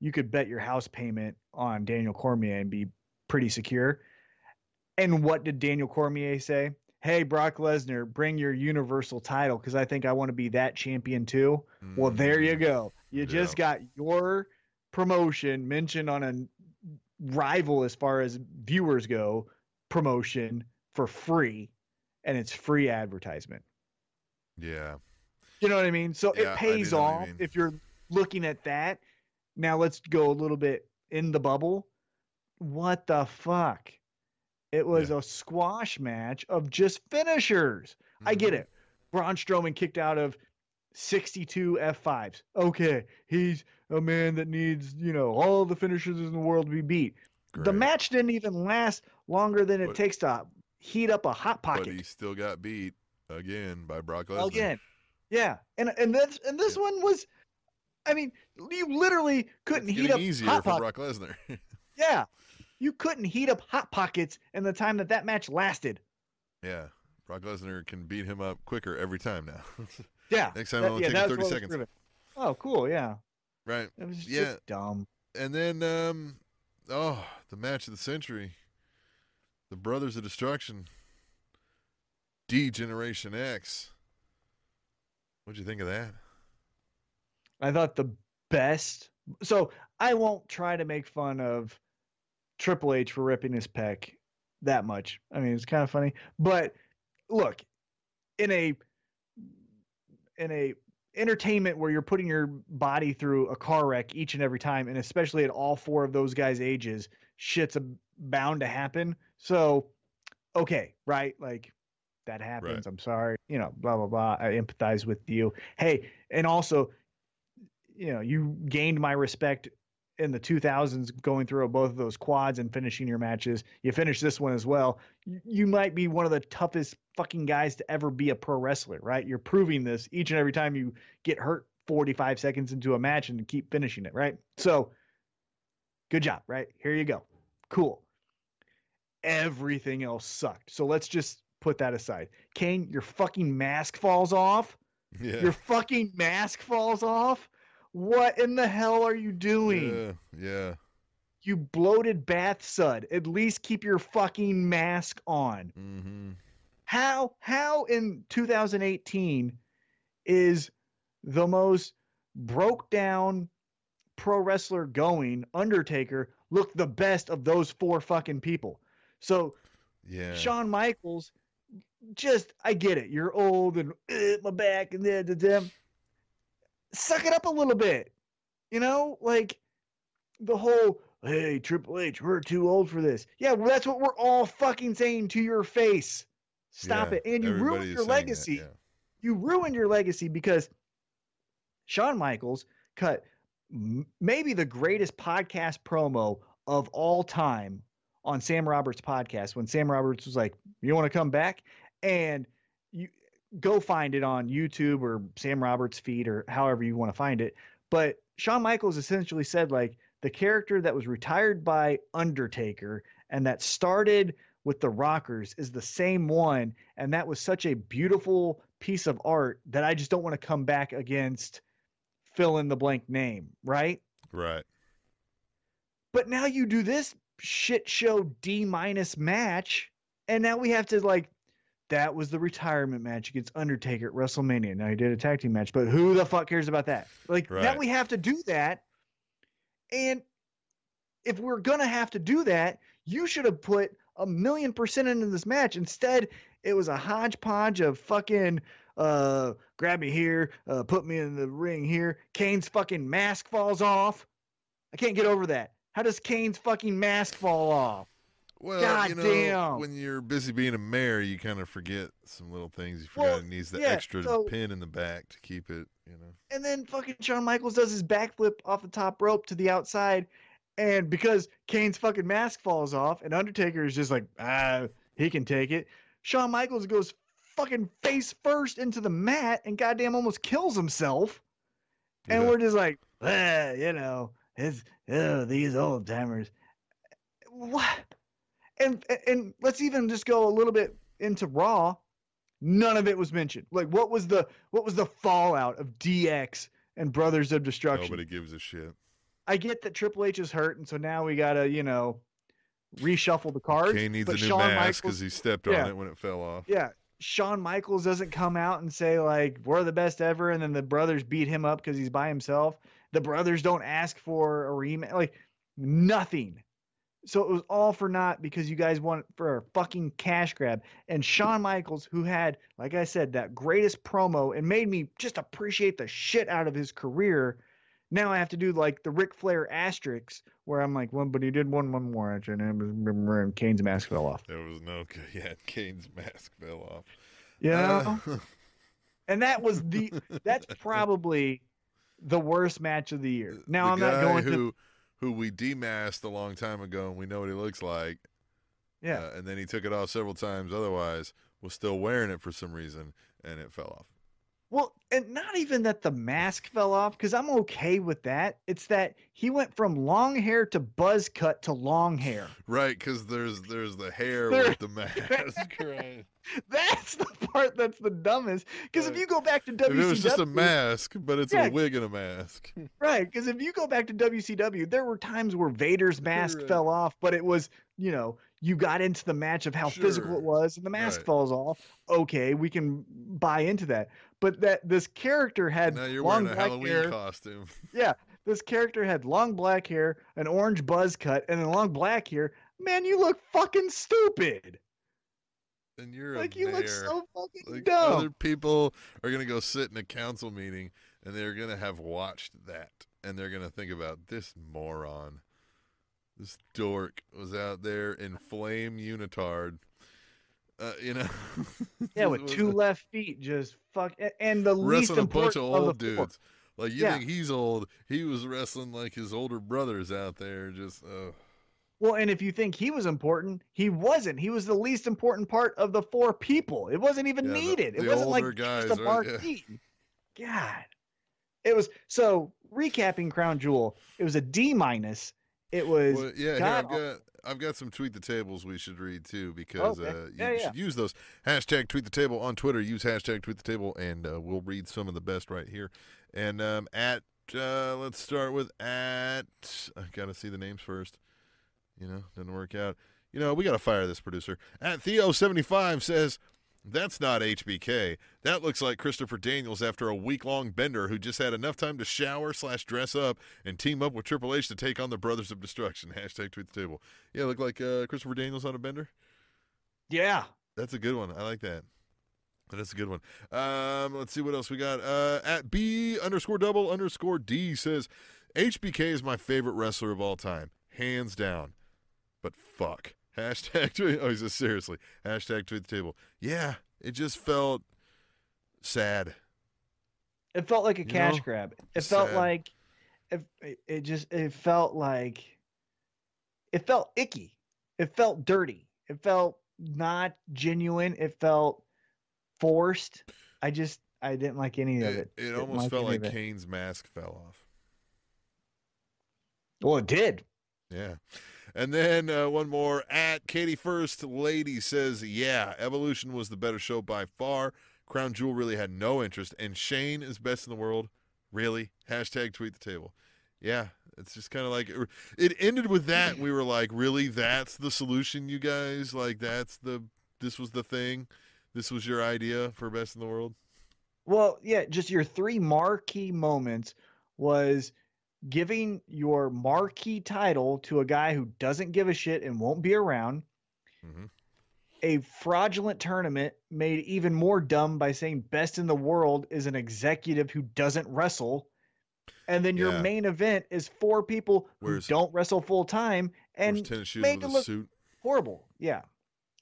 you could bet your house payment on Daniel Cormier and be pretty secure. And what did Daniel Cormier say? Hey, Brock Lesnar, bring your Universal title because I think I want to be that champion too. Well, mm-hmm. there you go. You just got your promotion mentioned on a rival as far as viewers go promotion for free, and it's free advertisement. Yeah. You know what I mean? So Yeah, it pays know what you off mean. if you're looking at that. Now let's go a little bit in the bubble. What the fuck? It was a squash match of just finishers. I get Mhm. it. Braun Strowman kicked out of 62 F5s. Okay, he's a man that needs, you know, all the finishers in the world to be beat. The match didn't even last longer than it But- takes to heat up a hot pocket. But he still got beat again by Brock Lesnar. Again. Yeah. And and this and this one was I mean, you literally couldn't heat up easier hot for pockets. Brock Lesnar. Yeah. You couldn't heat up hot pockets in the time that that match lasted. yeah. Brock Lesnar can beat him up quicker every time now. Yeah. Next time that- it'll yeah, take you 30 seconds. Oh, cool. Yeah. Right. It was just Yeah. dumb. And then, um, oh, the match of the century. The Brothers of Destruction. D Generation X. What'd you think of that? I thought the best. So I won't try to make fun of Triple H for ripping his pec that much. I mean, it's kind of funny, but look, in a in a entertainment where you're putting your body through a car wreck each and every time, and especially at all four of those guys' ages, shit's a, bound to happen. So, okay, right? Like that happens. Right. I'm sorry. You know, blah blah blah. I empathize with you. Hey, and also, you know, you gained my respect in the 2000s going through both of those quads and finishing your matches. You finish this one as well. You, might be one of the toughest fucking guys to ever be a pro wrestler, right? You're proving this each and every time you get hurt 45 seconds into a match and keep finishing it, right? So, good job, right? Here you go. Cool. Everything else sucked. So let's just put that aside. Kane, your fucking mask falls off. Yeah. Your fucking mask falls off. What in the hell are you doing? yeah. Yeah. You bloated bath sud. At least keep your fucking mask on. Mm-hmm. How how in 2018 is the most broke down pro wrestler going Undertaker look the best of those four fucking people? So Yeah. Shawn Michaels, just I get it. You're old and "Ugh, my back and da, da, da." Suck it up a little bit. You know, like the whole hey Triple H, we're too old for this. Yeah, well, that's what we're all fucking saying to your face. Stop Yeah, it. And you ruined your saying that, legacy. yeah. You ruined your legacy because Shawn Michaels cut maybe the greatest podcast promo of all time on Sam Roberts' podcast when Sam Roberts was like, "You want to come back?" and go find it on YouTube or Sam Roberts' feed or however you want to find it. But Shawn Michaels essentially said like the character that was retired by Undertaker and that started with the Rockers is the same one, and that was such a beautiful piece of art that I just don't want to come back against fill in the blank name, right? Right. But now you do this shit show D minus match, and now we have to like that was the retirement match against Undertaker at WrestleMania. Now he did a tag team match, but who the fuck cares about that? Like Right. we have to do that. And if we're gonna have to do that, you should have put a million percent into this match. Instead, it was a hodgepodge of fucking uh grab me here, uh put me in the ring here. Kane's fucking mask falls off. I can't get over that. How does Kane's fucking mask fall off? Well, God you know, damn. when you're busy being a mayor, you kind of forget some little things. You Well, forgot it needs the yeah, extra so- pin in the back to keep it, you know. And then fucking Shawn Michaels does his backflip off the top rope to the outside. And because Kane's fucking mask falls off and Undertaker is just like, ah, he can take it. Shawn Michaels goes fucking face first into the mat and goddamn almost kills himself. And Yeah. we're just like, ah, you know, it's oh, these old timers. What? And and let's even just go a little bit into Raw. None of it was mentioned. Like, what was the what was the fallout of DX and Brothers of Destruction? Nobody gives a shit. I get that Triple H is hurt, and so now we gotta, you know, reshuffle the cards. Kane needs but a new Shawn mask Michaels- because he stepped Yeah. on it when it fell off. yeah, Shawn Michaels doesn't come out and say like we're the best ever, and then the brothers beat him up because he's by himself. The brothers don't ask for a rematch, like nothing. So it was all for naught because you guys want for a fucking cash grab. And Shawn Michaels, who had, like I said, that greatest promo and made me just appreciate the shit out of his career. Now I have to do like the Ric Flair asterisks where I'm like, well, but he did one one more and and Kane's mask fell off. There was no, yeah, Kane's mask fell off. You know? Uh, And that was the that's probably the worst match of the year. Now the I'm not going who, to who we demasked a long time ago, and we know what he looks like. yeah. uh, and then he took it off several times. Otherwise, was still wearing it for some reason, and it fell off. well, and not even that the mask fell off because I'm okay with that. It's that he went from long hair to buzz cut to long hair. Right, because there's there's the hair There- with the mask. right. That's the part that's the dumbest. Because if you go back to WCW, it was just a mask, but it's Yeah. a wig and a mask. right? Because if you go back to WCW, there were times where Vader's mask Right. fell off, but it was you know you got into the match of how physical it was, and the mask Right. falls off. Okay, we can buy into that. But that this character had now you're long wearing a black Halloween hair. costume. Yeah, this character had long black hair, an orange buzz cut, and then long black hair. Man, you look fucking stupid. And you're Like a you look so fucking like dumb. other people are gonna go sit in a council meeting and they're gonna have watched that and they're gonna think about this moron this dork was out there in flame unitard uh, you know Yeah, with two left feet, just fuck, and the least wrestling a bunch important of of old the four. dudes like you Yeah. think he's old he was wrestling like his older brothers out there just uh, Well, and if you think he was important, he wasn't. He was the least important part of the four people. It wasn't even Yeah, the- needed. it wasn't like guys, just a right? Yeah. God, it was so. Recapping Crown Jewel, it was a D minus. It was Well, yeah, God I've got I've got some tweet the tables we should read too because Okay. uh, you Yeah, yeah. should use those hashtag tweet the table on Twitter. Use hashtag tweet the table, and uh, we'll read some of the best right here. And um, at uh, let's start with at I gotta see the names first. You know, didn't work out. You know, we gotta fire this producer. At Theo seventy five says. That's not HBK. That looks like Christopher Daniels after a week long bender who just had enough time to shower slash dress up and team up with Triple H to take on the Brothers of Destruction. Hashtag tweet the table. Yeah, look like uh, Christopher Daniels on a bender. yeah. That's a good one. I like that. That's a good one. Um, let's see what else we got. Uh, at B underscore double underscore D says HBK is my favorite wrestler of all time, hands down. But fuck. Hashtag tweet. Oh, he says seriously. Hashtag tweet the table. Yeah, it just felt sad. It felt like a You cash know? grab. It felt like it, it- just it felt like it felt icky. It felt dirty. It felt not genuine. It felt forced. I just I didn't like any of It, it. it almost felt like. Kane's mask fell off. Well, it did. Yeah. And then uh, one more at Katie First Lady says, Yeah, Evolution was the better show by far. Crown Jewel really had no interest. And Shane is best in the world. Really? Hashtag tweet the table. Yeah. It's just kind of like it ended with that. We were like, Really? That's the solution, you guys? Like, that's the, this was the thing? This was your idea for best in the world? Well, yeah, just your three marquee moments was giving your marquee title to a guy who doesn't give a shit and won't be around. Mhm. A fraudulent tournament made even more dumb by saying best in the world is an executive who doesn't wrestle. And then your Yeah. main event is four people who don't wrestle full time and made a look suit. horrible. Yeah.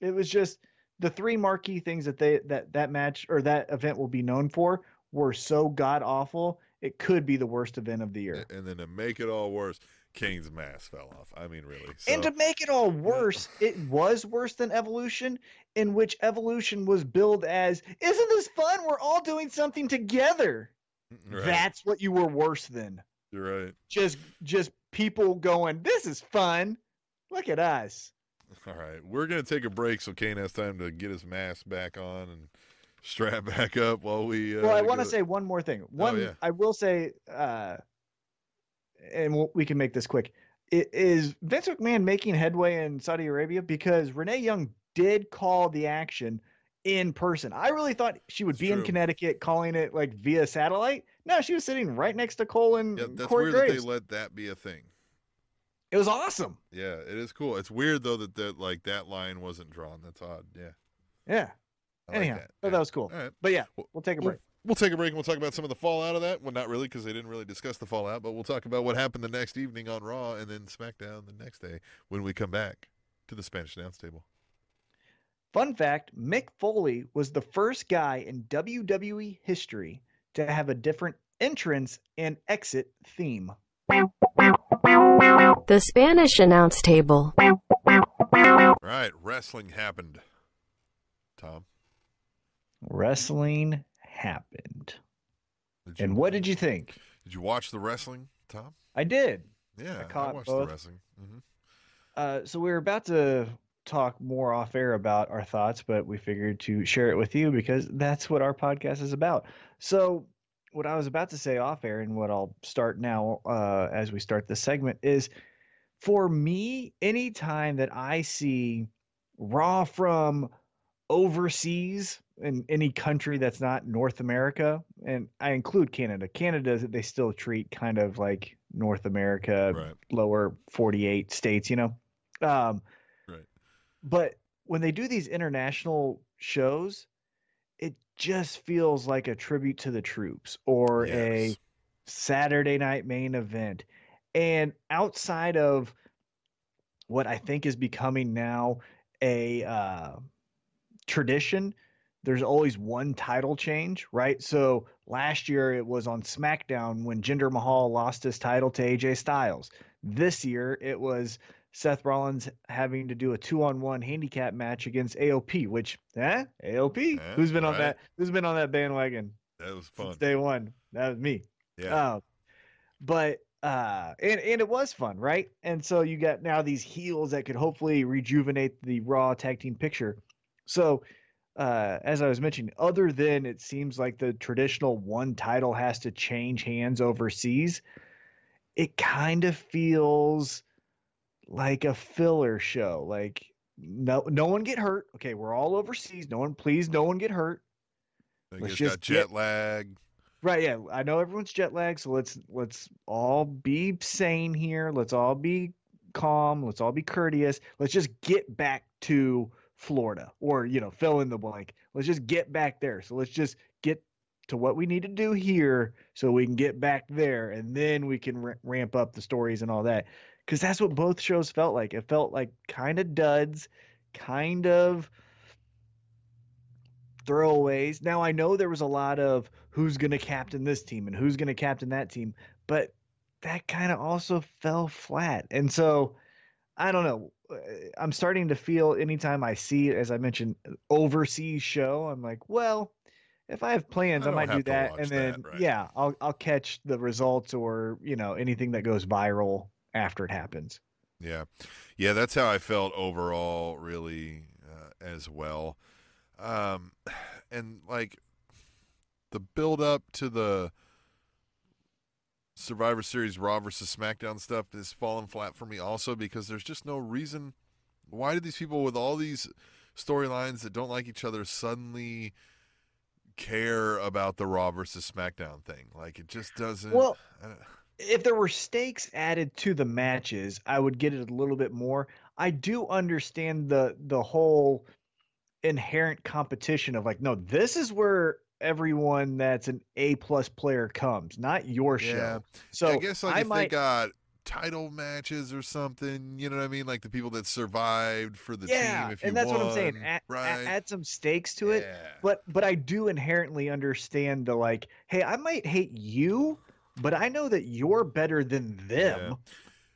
It was just the three marquee things that they that that match or that event will be known for were so god awful. It could be the worst event of the year. And then to make it all worse, Kane's mask fell off. I mean, really. And to make it all worse, it was worse than Evolution, in which Evolution was billed as, "Isn't this fun? We're all doing something together." Right. That's what you were worse than. You're right. Just just people going, "This is fun. Look at us." All right, we're gonna take a break so Kane has time to get his mask back on and strap back up while we. Uh, well, I want to say one more thing. One, yeah. I will say, uh, and we'll, we can make this quick. I- Is Vince McMahon making headway in Saudi Arabia because Renee Young did call the action in person? I really thought she would be in. Connecticut calling it like via satellite. No, she was sitting right next to Cole and Yeah, that's Corey weird that they let that be a thing. it was awesome. Yeah, it is cool. It's weird though that that like that line wasn't drawn. That's odd. Yeah. Yeah. I like Anyhow, that. but Yeah. that was cool. All right. But yeah, Well- we'll take a We'll- break. We'll take a break and we'll talk about some of the fallout of that. Well, not really because they didn't really discuss the fallout, but we'll talk about what happened the next evening on Raw and then SmackDown the next day when we come back to the Spanish announce table. Fun fact Mick Foley was the first guy in WWE history to have a different entrance and exit theme. The Spanish announce table. All right, wrestling happened. Tom, Wrestling happened. did And what did you think? Did you watch the wrestling, Tom? I did. Yeah, I, caught watched both. the wrestling. hmm Uh, so we were about to talk more off air about our thoughts, but we figured to share it with you because that's what our podcast is about. So, what I was about to say off air and what I'll start now uh, as we start the segment is for me, anytime that I see Raw from overseas in any country that's not North America, and I include Canada. Canada, they still treat kind of like North America, Right. lower 48 states, you know? Um, Right. But when they do these international shows, it just feels like a tribute to the troops or a Saturday night main event. And outside of what I think is becoming now a uh, tradition, there's always one title change, right? So last year it was on SmackDown when Jinder Mahal lost his title to AJ Styles. This year it was Seth Rollins having to do a two-on-one handicap match against AOP, which eh, AOP, Eh, who's been on right. that? Who's been on that bandwagon That was fun. since day one? That was me. Yeah. Um, but uh, and and it was fun, right? And so you got now these heels that could hopefully rejuvenate the Raw tag team picture. So, uh, as I was mentioning, other than it seems like the traditional one title has to change hands overseas, it kind of feels like a filler show. Like no no one get hurt. Okay, we're all overseas. No one, please, no one get hurt. Let's guess just got get- jet lag. Right, yeah. I know everyone's jet lagged, so let's let's all be sane here. Let's all be calm. Let's all be courteous. Let's just get back to Florida or, you know, fill in the blank. Let's just get back there. So let's just get to what we need to do here so we can get back there and then we can ra- ramp up the stories and all that. Cuz that's what both shows felt like. It felt like kind of duds, kind of throwaways. Now I know there was a lot of who's going to captain this team and who's going to captain that team, but that kind of also fell flat. And so I don't know. Uh, I'm starting to feel anytime I see, as I mentioned, overseas show, I'm like, well, if I have plans, I I, might do that, and that, then right. yeah, I'll I'll catch the results or you know anything that goes viral after it happens. Yeah, yeah, that's how I felt overall, really, uh, as well. Um, and like the build up to the Survivor Series Raw versus SmackDown stuff is falling flat for me, also because there's just no reason. Why do these people with all these storylines that don't like each other suddenly care about the Raw versus SmackDown thing? Like it just doesn't. Well, if there were stakes added to the matches, I would get it a little bit more. I do understand the the whole inherent competition of like, no, this is where everyone that's an A plus player comes, not your show. Yeah. So I guess like I if they might, got title matches or something, you know what I mean? Like the people that survived for the yeah, team. If you and that's what I'm saying. Add, right? add some stakes to it. Yeah. But but I do inherently understand the like, hey, I might hate you, but I know that you're better than them. Yeah.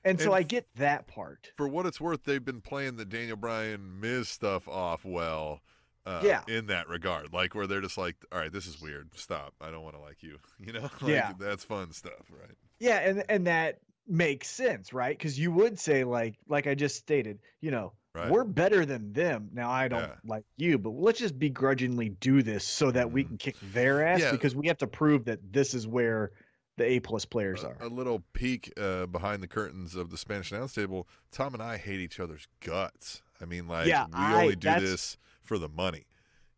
And so And I get that part. for what it's worth, they've been playing the Daniel Bryan Miz stuff off well. Uh, Yeah. In that regard, like where they're just like, all right, this is weird. Stop. I don't want to like you. You know. Like, Yeah. That's fun stuff, right? Yeah, and and that makes sense, right? Because you would say like like I just stated, you know, Right. we're better than them. Now I don't Yeah. like you, but let's just begrudgingly do this so that we Mhm. can kick their ass Yeah. because we have to prove that this is where the A plus players a, are. a little peek uh, behind the curtains of the Spanish announce table. Tom and I hate each other's guts. I mean, like Yeah, we I- only do this for the money,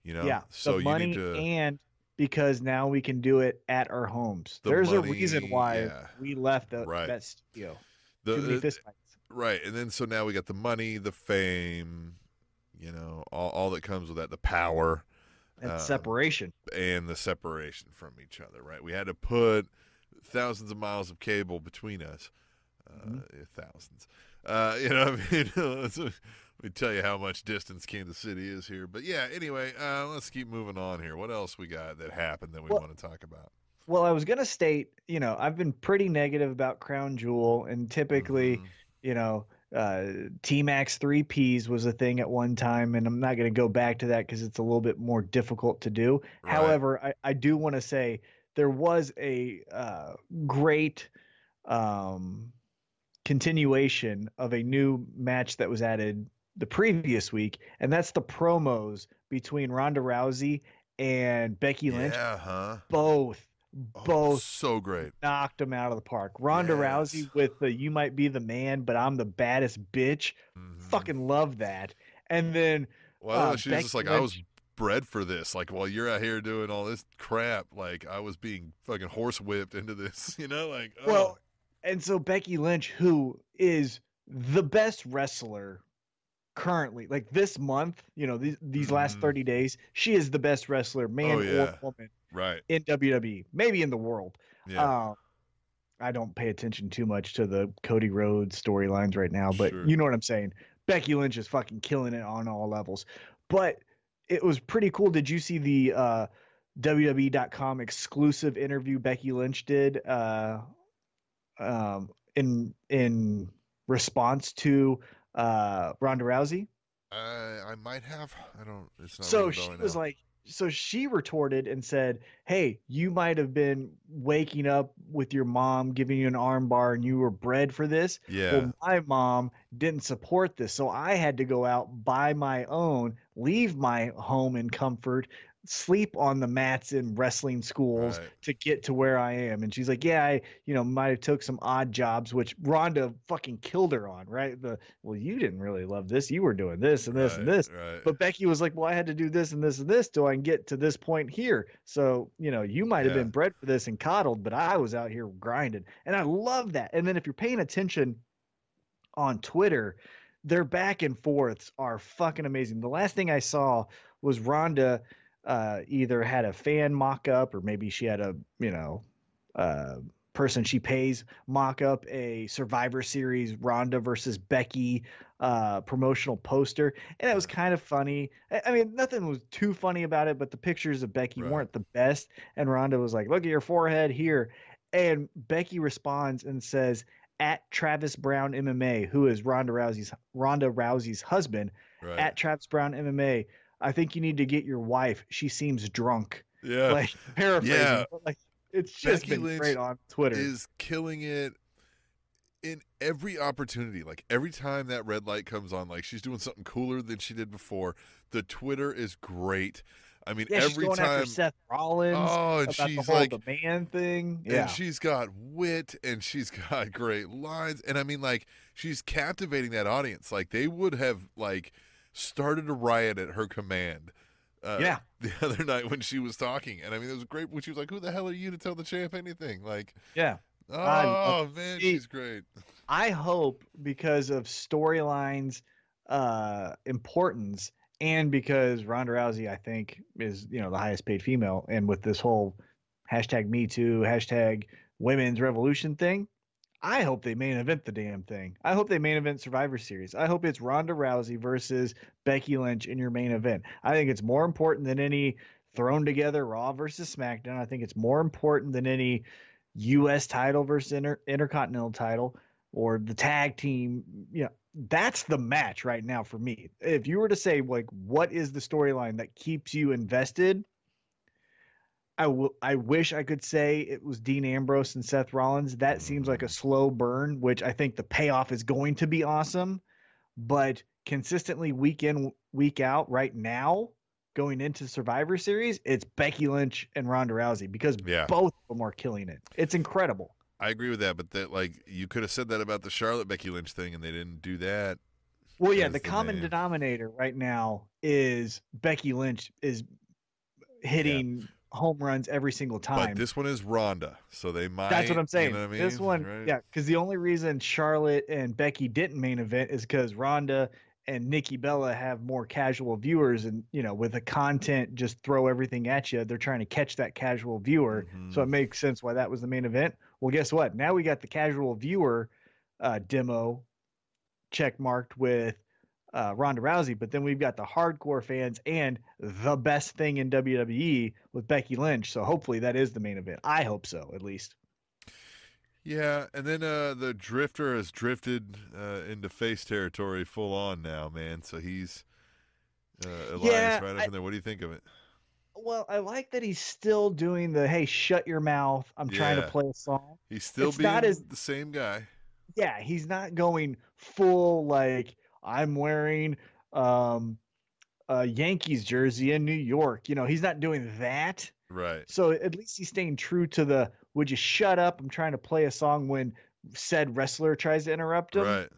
you know. yeah, So the you money need to. and because now we can do it at our homes. The There's a reason why yeah. we left the, Right. that studio. the, Too many uh, right, and then so now we got the money, the fame, you know, all, all that comes with that, the power, And um, separation. and the separation from each other. Right, we had to put thousands of miles of cable between us. Uh, Mm-hmm. Thousands, uh, you know. I mean, Let's- me tell you how much distance Kansas City is here. But yeah, anyway, uh, let's keep moving on here. What else we got that happened that we Well- want to talk about? Well, I was gonna state, you know, I've been pretty negative about Crown Jewel, and typically, Mhm. you know, uh, T Max three Ps was a thing at one time, and I'm not going to go back to that because it's a little bit more difficult to do. Right. However, I, I do want to say there was a uh, great um, continuation of a new match that was added the previous week, and that's the promos between Ronda Rousey and Becky Lynch. Yeah, huh? Both, Oh, both so great. knocked them out of the park. Ronda Rousey with the "You might be the man, but I'm the baddest bitch." Mhm. Fucking love that. And then Well, uh, she was just Becky like, I was bred for this. Like, while you're out here doing all this crap, like I was being fucking horsewhipped into this. You know, like oh. Well, and so Becky Lynch, who is the best wrestler currently, like this month, you know, these these last Mhm. 30 days, she is the best wrestler, man Oh, yeah. or woman, right, in WWE, maybe in the world. yeah, Uh, I don't pay attention too much to the Cody Rhodes storylines right now, but Sure. you know what I'm saying. Becky Lynch is fucking killing it on all levels. But it was pretty cool. Did you see the uh, WWE.com exclusive interview Becky Lynch did uh, um, in in response to uh, Ronda Rousey? I I might have. I don't. It's not. so she was now. like so she retorted and said hey you might have been waking up with your mom giving you an armbar, and you were bred for this yeah, well my mom didn't support this so i had to go out buy my own leave my home in comfort sleep on the mats in wrestling schools right. to get to where I am. And she's like, yeah, I, you know, might have took some odd jobs, which Ronda fucking killed her on, right? The well, you didn't really love this. You were doing this and this and right, this. Right. But Becky was like, well, I had to do this and this and this till I can get to this point here. So, you know, you might have Yeah. been bred for this and coddled, but I was out here grinding. And I love that. And then if you're paying attention on Twitter, their back and forths are fucking amazing. The last thing I saw was Ronda uh, either had a fan mock up or maybe she had a, you know, uh, person she pays mock up a Survivor Series Ronda versus Becky uh, promotional poster, and it was kind of funny. I, I mean, nothing was too funny about it, but the pictures of Becky Right. weren't the best. And Ronda was like, "Look at your forehead here," and Becky responds and says, "At Travis Browne MMA, who is Ronda Rousey's Ronda Rousey's husband, right. at Travis Browne MMA." I think you need to get your wife. She seems drunk. yeah. Like paraphrasing, Yeah. like it's just Becky been Lynch great on Twitter. is killing it in every opportunity. Like every time that red light comes on, like she's doing something cooler than she did before. The Twitter is great. I mean, yeah, she's every going time. after Seth Rollins oh, and the she's whole like, the man thing. Yeah, and she's got wit and she's got great lines. And I mean, like, she's captivating that audience. Like, they would have, like, started a riot at her command. Uh, Yeah. The other night when she was talking. And I mean, it was great when she was like, Who the hell are you to tell the champ anything? Like, yeah. oh, love man, see- she's great. I hope because of storylines uh importance and because Ronda Rousey, I think, is you know the highest paid female, and with this whole hashtag Me Too, hashtag Women's Revolution thing, I hope they main event the damn thing. I hope they main event Survivor Series. I hope it's Ronda Rousey versus Becky Lynch in your main event. I think it's more important than any thrown together Raw versus SmackDown. I think it's more important than any U.S. title versus inter- Intercontinental title or the tag team. You know, that's the match right now for me. If you were to say like, what is the storyline that keeps you invested? I wish I could say it was Dean Ambrose and Seth Rollins. That seems like a slow burn, which I think the payoff is going to be awesome. But consistently, week in, week out, right now, going into Survivor Series, it's Becky Lynch and Ronda Rousey because Yeah. both of them are killing it. It's incredible. I agree with that, but that, like, you could have said that about the Charlotte Becky Lynch thing, and they didn't do that. Well, yeah, the common main. denominator right now is Becky Lynch is hitting home runs every single time. But this one is Ronda, so they might. That's what I'm saying. You know what I mean? This one, Right? yeah, because the only reason Charlotte and Becky didn't main event is because Ronda and Nikki Bella have more casual viewers, and you know, with the content, just throw everything at you. They're trying to catch that casual viewer, so Mhm. it makes sense why that was the main event. Well, guess what? Now we got the casual viewer uh, demo check marked with uh, Ronda Rousey, but then we've got the hardcore fans and the best thing in WWE with Becky Lynch. So hopefully that is the main event. I hope so, at least. Yeah, and then uh, the Drifter has drifted uh, into face territory full on now, man. So he's uh, Elias Yeah, right up I- in there. What do you think of it? Well, I like that he's still doing the hey, shut your mouth. I'm trying to play a song. He's still It's being not as- the same guy. Yeah, he's not going full like I'm wearing um, a Yankees jersey in New York. You know, he's not doing that. Right. So at least he's staying true to the would you shut up? I'm trying to play a song when said wrestler tries to interrupt him. Right.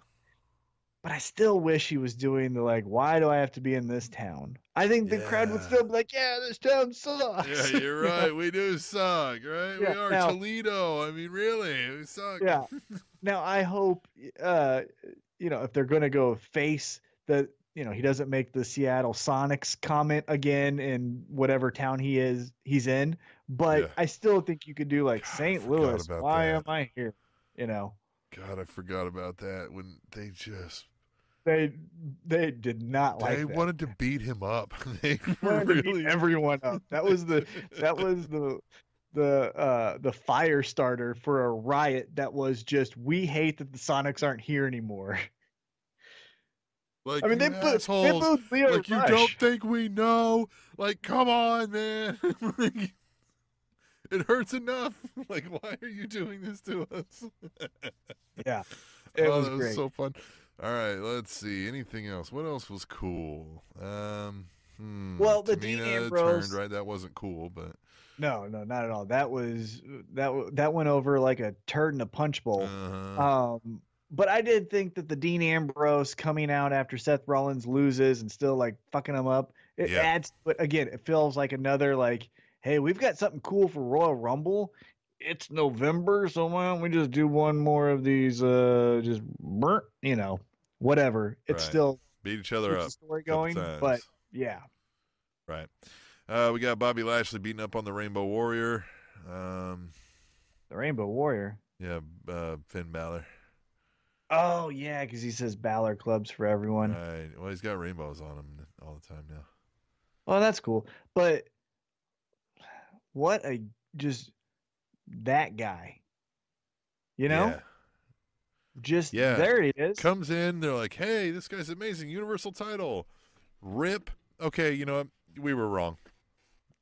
But I still wish he was doing the like, why do I have to be in this town? I think the crowd would still be like, yeah, this town sucks. Yeah, you're You know? right. We do suck, right? we are now- Toledo. I mean, really, we suck. Yeah. Now I hope, uh, you know, if they're gonna go face the, you know, he doesn't make the Seattle Sonics comment again in whatever town he is he's in. But Yeah. I still think you could do like God, St. Louis. Why that. am I here? You know, God, I forgot about that when they just they they did not like they that. wanted to beat him up. they to beat really everyone up. That was the that was the the uh the fire starter for a riot that was just we hate that the Sonics aren't here anymore. like I mean they you put they assholes. Leo like you don't think we know? Like, come on, man. like, it hurts enough. Like, why are you doing this to us? Yeah. It oh, was that great. was so fun. All right, let's see. Anything else? What else was cool? Um, hmm, Well, the Dean Tamina Ambrose- turned right. That wasn't cool, but No, no, not at all. That was that that went over like a turd in a punch bowl. uh, Um, but I did think that the Dean Ambrose coming out after Seth Rollins loses and still like fucking him up, it Yeah. adds. But again, it feels like another like, hey, we've got something cool for Royal Rumble. It's November, so why don't we just do one more of these? Uh, just burnt, you know, whatever. It's Right. still beat each other up. story going, but yeah, right. Uh, we got Bobby Lashley beating up on the Rainbow Warrior. Um, the Rainbow Warrior. yeah, uh, Finn Balor. Oh yeah, because he says Balor clubs for everyone. Right. Well, he's got rainbows on him all the time now. Oh, that's cool. But what a just that guy. You know? Yeah. Just Yeah. there he is. comes in. They're like, "Hey, this guy's amazing, Universal title." Rip. Okay, you know what? We were wrong.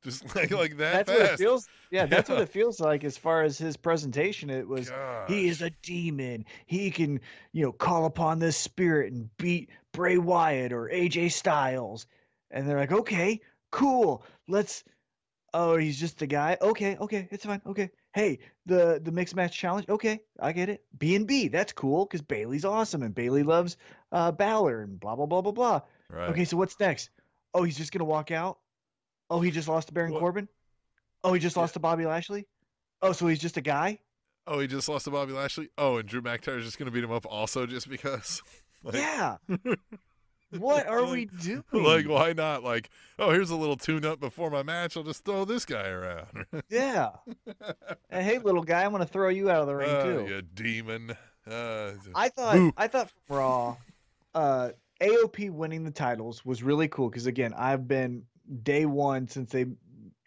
Just like like that that's what it feels yeah, that's what it feels like as far as his presentation. It was he is a demon. He can, you know, call upon this spirit and beat Bray Wyatt or AJ Styles. And they're like, okay, cool. Let's. Oh, he's just a guy. Okay, okay, it's fine. Okay. Hey, the the mixed match challenge. Okay, I get it. B and B. That's cool because Bayley's awesome and Bayley loves uh, Balor and blah blah blah blah blah. Right. Okay, so what's next? Oh, he's just gonna walk out. Oh, he just lost to Baron What- Corbin. Oh, he just Yeah. lost to Bobby Lashley. Oh, so he's just a guy. Oh, he just lost to Bobby Lashley. Oh, and Drew McIntyre's just going to beat him up also just because. Like, yeah. what are we doing? Like, why not? Like, oh, here's a little tune up before my match. I'll just throw this guy around. Yeah. And hey, little guy, I'm gonna throw you out of the ring Oh, too. you demon. Uh, I thought. I thought Raw, uh, AOP winning the titles was really cool because again, I've been day one since they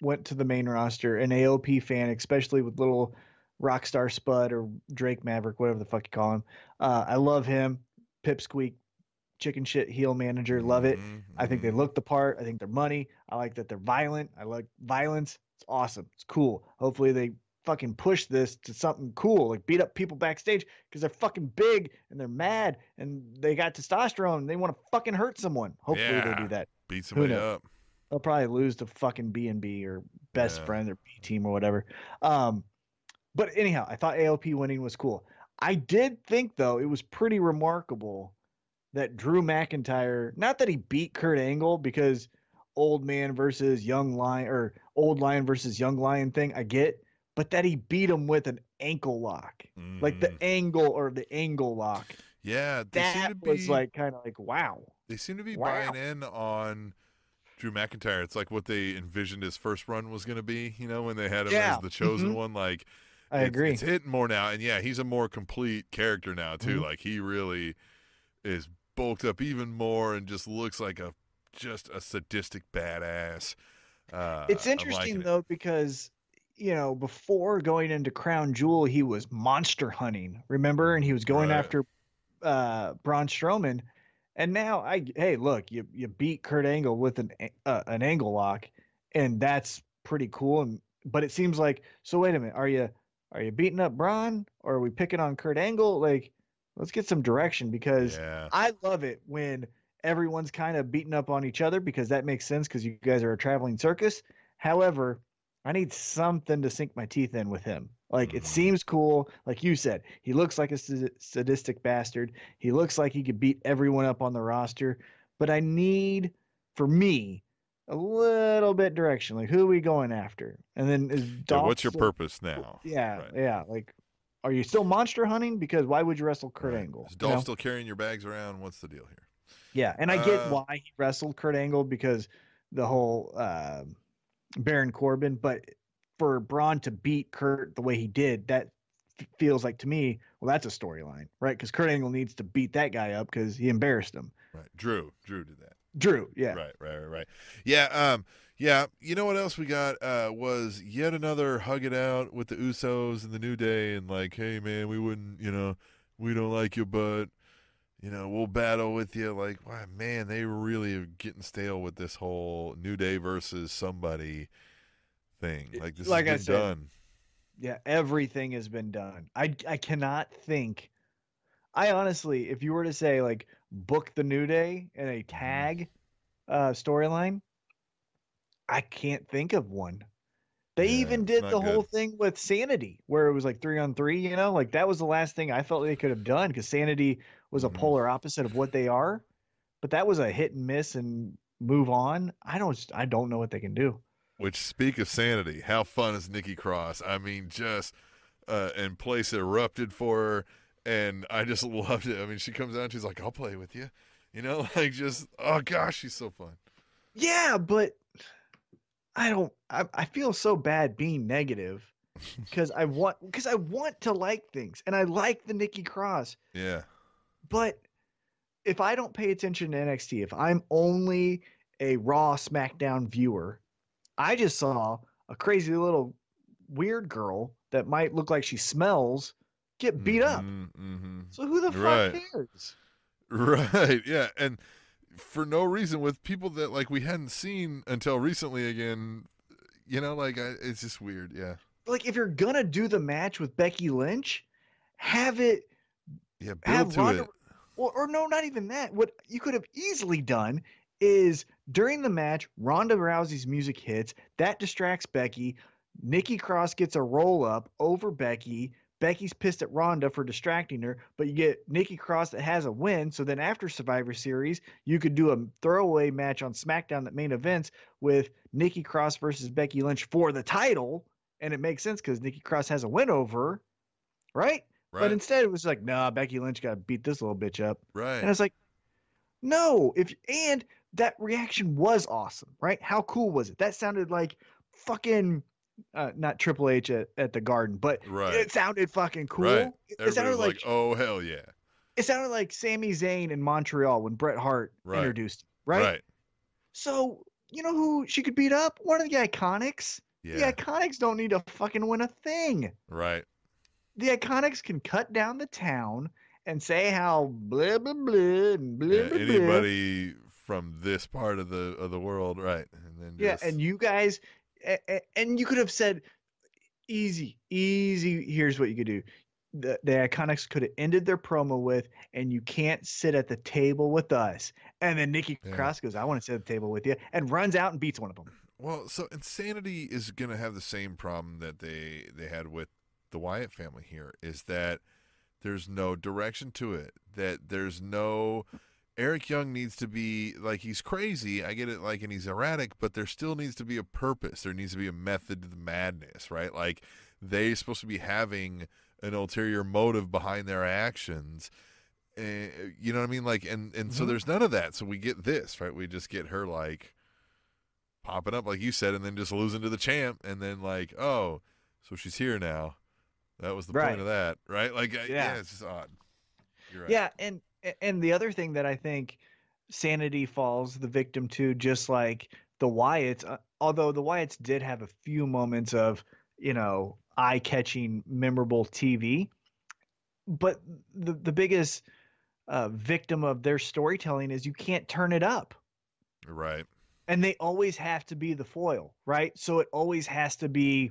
went to the main roster an AOP fan, especially with little Rockstar Spud or Drake Maverick, whatever the fuck you call him. Uh, I love him. Pipsqueak, chicken shit heel manager, love it. mhm, I think they mhm. look the part. I think they're money. I like that they're violent. I like violence. It's awesome. It's cool. Hopefully they fucking push this to something cool, like beat up people backstage because they're fucking big and they're mad and they got testosterone and they want to fucking hurt someone. Hopefully they do that. beat somebody up. They'll probably lose to fucking B and B or best Yeah. friend or B team or whatever. Um, but anyhow, I thought AOP winning was cool. I did think though it was pretty remarkable that Drew McIntyre, not that he beat Kurt Angle because old man versus young lion or old lion versus young lion thing, I get, but that he beat him with an ankle lock. Like the Mhm. angle or the angle lock. yeah, they seem to That be was like kind of like wow. they seem to be Wow. buying in on Drew McIntyre. It's like what they envisioned his first run was going to be. You know, when they had him Yeah, as the chosen mhm. one, like I it's, agree. It's hitting more now, and yeah, he's a more complete character now too. Mhm. Like he really is bulked up even more and just looks like a just a sadistic badass. Uh, it's interesting liking it. though because you know before going into crown jewel he was monster hunting remember and he was going Right. after uh braun strowman and now i hey look you you beat kurt angle with an uh, an angle lock and that's pretty cool and but it seems like so wait a minute are you are you beating up braun or are we picking on kurt angle like let's get some direction because Yeah. I love it when everyone's kind of beating up on each other because that makes sense because you guys are a traveling circus. However, I need something to sink my teeth in with him. Like it seems cool, like you said. He looks like a sadistic bastard. He looks like he could beat everyone up on the roster, but I need for me a little bit direction. Like who are we going after? And then is Yeah, Dolph what's your still- purpose now? Yeah, Right. yeah. Like, are you still monster hunting? Because why would you wrestle Kurt Right. Angle? Is you Dolph know? still carrying your bags around? What's the deal here? Yeah, and I get Uh, why he wrestled Kurt Angle because the whole uh, Baron Corbin, but for Braun to beat Kurt the way he did, that f- feels like to me, well, that's a storyline, right? Because Kurt Angle needs to beat that guy up because he embarrassed him. Right. Drew. Drew did that. Drew, yeah, Right, right, right, right. Yeah, um, yeah. You know what else we got? Uh, was yet another hug it out with the Usos and the New Day, and like, hey man, we wouldn't, you know, we don't like you, but you know, we'll battle with you. Like, wow, man, they really are getting stale with this whole New Day versus somebody thing. Like this Like I has been said, done. yeah. Everything has been done. I I cannot think. I honestly, if you were to say like book the New Day in a tag uh, storyline, I can't think of one. They Yeah, even did the whole thing with Sanity, where it was like three on three. You know, like that was the last thing I felt they could have done because Sanity was a Mhm. polar opposite of what they are. But that was a hit and miss and move on. I don't, I don't know what they can do. Which speak of sanity, how fun is Nikki Cross? I mean, just uh, and place erupted for her, and I just loved it. I mean, she comes out, and she's like, "I'll play with you," you know, like just oh gosh, she's so fun. Yeah, but I don't. I, I feel so bad being negative because I want because I want to like things and I like the Nikki Cross. Yeah, But if I don't pay attention to NXT, if I'm only a Raw SmackDown viewer, I just saw a crazy little weird girl that might look like she smells get beat up. hmm So who the fuck Right. cares? Right. Yeah, and for no reason with people that like we hadn't seen until recently again. You know, like I, it's just weird. Yeah. Like if you're gonna do the match with Becky Lynch, have it Yeah. Build have to Ronda, it. or, or no, not even that. What you could have easily done is during the match, Ronda Rousey's music hits, that distracts Becky. Nikki Cross gets a roll up over Becky. Becky's pissed at Ronda for distracting her, but you get Nikki Cross that has a win. So then after Survivor Series, you could do a throwaway match on SmackDown that main events with Nikki Cross versus Becky Lynch for the title. And it makes sense because Nikki Cross has a win over, her, right? Right. But instead, it was like, nah, Becky Lynch got to beat this little bitch up. right. And I was like, no. If and that reaction was awesome, right? How cool was it? That sounded like fucking uh, not Triple H at, at the Garden, but Right. it sounded fucking cool. Right. It, it sounded was like, like, "Oh hell yeah!" it sounded like Sami Zayn in Montreal when Bret Hart Right. introduced, him, right? Right. So you know who she could beat up? One of the Iconics. Yeah. The Iconics don't need to fucking win a thing. Right. the Iconics can cut down the town and say how blah blah blah and blah Yeah, blah blah. anybody from this part of the of the world, right? And then Yeah, just, and you guys, and you could have said, easy, easy. Here's what you could do. The, the Iconics could have ended their promo with, and you can't sit at the table with us. And then Nikki Yeah. Cross goes, I want to sit at the table with you, and runs out and beats one of them. well, so insanity is going to have the same problem that they they had with the Wyatt family here is that there's no direction to it. That there's no Eric Young needs to be like he's crazy. I get it, like, and he's erratic, but there still needs to be a purpose. There needs to be a method to the madness, right? Like they're supposed to be having an ulterior motive behind their actions. Uh, you know what I mean? Like, and and so Mhm. there's none of that. So we get this, right? We just get her like popping up, like you said, and then just losing to the champ, and then like, oh, so she's here now. That was the Right. point of that, right? Like, uh, yeah, Yeah. it's just odd. You're right. Yeah, and and the other thing that I think Sanity falls the victim to, just like the Wyatts, uh, although the Wyatts did have a few moments of you know eye-catching, memorable TV, but the the biggest uh, victim of their storytelling is you can't turn it up, right. and they always have to be the foil, right? So it always has to be.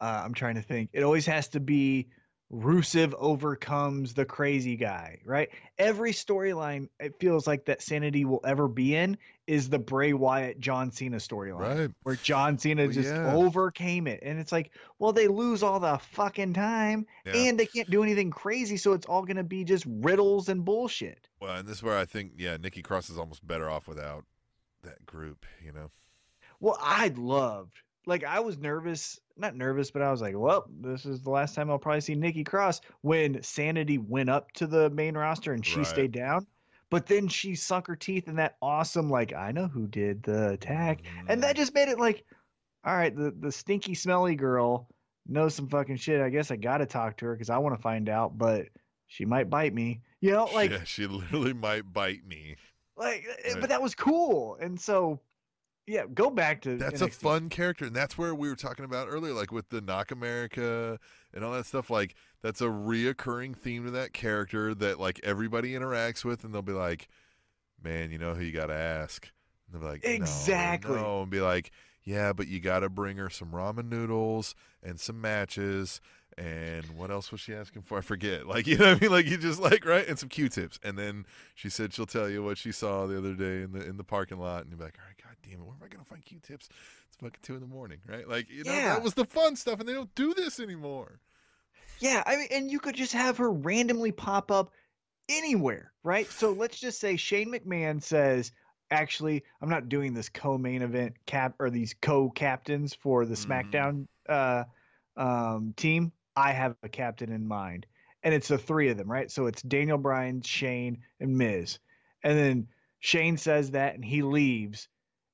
Uh, I'm trying to think. It always has to be Rusev overcomes the crazy guy, right? Every storyline it feels like that Sanity will ever be in is the Bray Wyatt John Cena storyline, Right. where John Cena Well, just yeah. overcame it, and it's like, well, they lose all the fucking time, Yeah. and they can't do anything crazy, so it's all gonna be just riddles and bullshit. Well, and this is where I think, yeah, Nikki Cross is almost better off without that group. You know. Well, I loved. Like I was nervous, not nervous, but I was like, well, this is the last time I'll probably see Nikki Cross when Sanity went up to the main roster and she Right. stayed down. But then she sunk her teeth in that awesome, like, I know who did the attack. And that Mm, just made it like, all right, the, the stinky, smelly girl knows some fucking shit. I guess I got to talk to her because I want to find out, but she might bite me. You know, like, yeah, she literally might bite me. like, eh, Right. but that was cool. And so, yeah, go back to That's a fun character, and that's where we were talking about earlier, like with the Knock America and all that stuff. Like that's a reoccurring theme to that character that like everybody interacts with, and they'll be like, "Man, you know who you got to ask." And they'll be like, "No, Exactly. no," and be like, "Yeah, but you got to bring her some ramen noodles and some matches." And what else was she asking for? I forget. Like you know what I mean? Like you just like right and some Q-tips. And then she said she'll tell you what she saw the other day in the in the parking lot. And you're like, all right, god damn it, where am I gonna find Q-tips? It's fucking two in the morning, right? Like you know Yeah. that was the fun stuff, and they don't do this anymore. Yeah, I mean, and you could just have her randomly pop up anywhere, right? So let's just say Shane McMahon says, "Actually, I'm not doing this co-main event cap or these co-captains for the Mhm. SmackDown uh, um, team. I have a captain in mind, and it's the three of them, right? So it's Daniel Bryan, Shane, and Miz, and then Shane says that, and he leaves,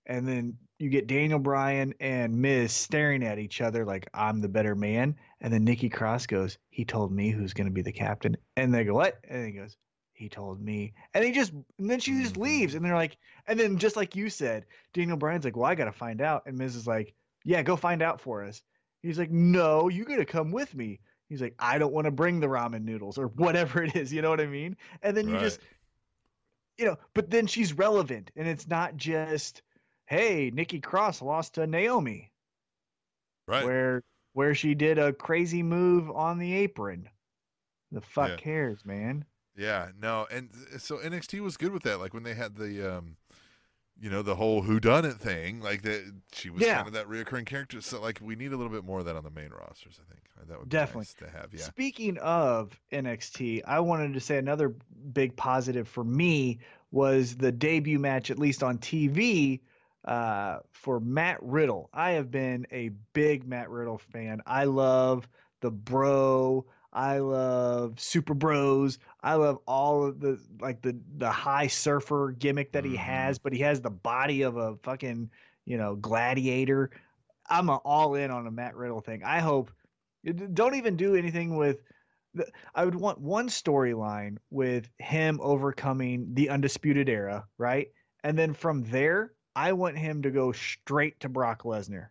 and then you get Daniel Bryan and Miz staring at each other like I'm the better man. And then Nikki Cross goes, He told me who's going to be the captain. And they go, What? And he goes, He told me. And he just, and then she just leaves. And they're like, And then just like you said, Daniel Bryan's like, Well, I got to find out. And Miz is like, Yeah, go find out for us. He's like, No, you got to come with me. He's like, I don't want to bring the ramen noodles or whatever it is. You know what I mean? And then you just, you know, but then she's relevant and it's not just, Hey, Nikki Cross lost to Naomi right. where where she did a crazy move on the apron. The fuck Yeah. cares, man? Yeah, no, and so NXT was good with that. Like when they had the, um, you know, the whole Who Done It thing. Like that, she was Yeah. kind of that reoccurring character. So like we need a little bit more of that on the main rosters. I think that would be Definitely. nice to have. Yeah, Speaking of NXT, I wanted to say another big positive for me was the debut match, at least on TV, uh, for Matt Riddle. I have been a big Matt Riddle fan. I love the bro. I love Super Bros. I love all of the like the the high surfer gimmick that he Mhm. has, but he has the body of a fucking you know gladiator. I'm a, all in on a Matt Riddle thing. I hope don't even do anything with the, I would want one storyline with him overcoming the undisputed era, right? And then from there, I want him to go straight to Brock Lesnar.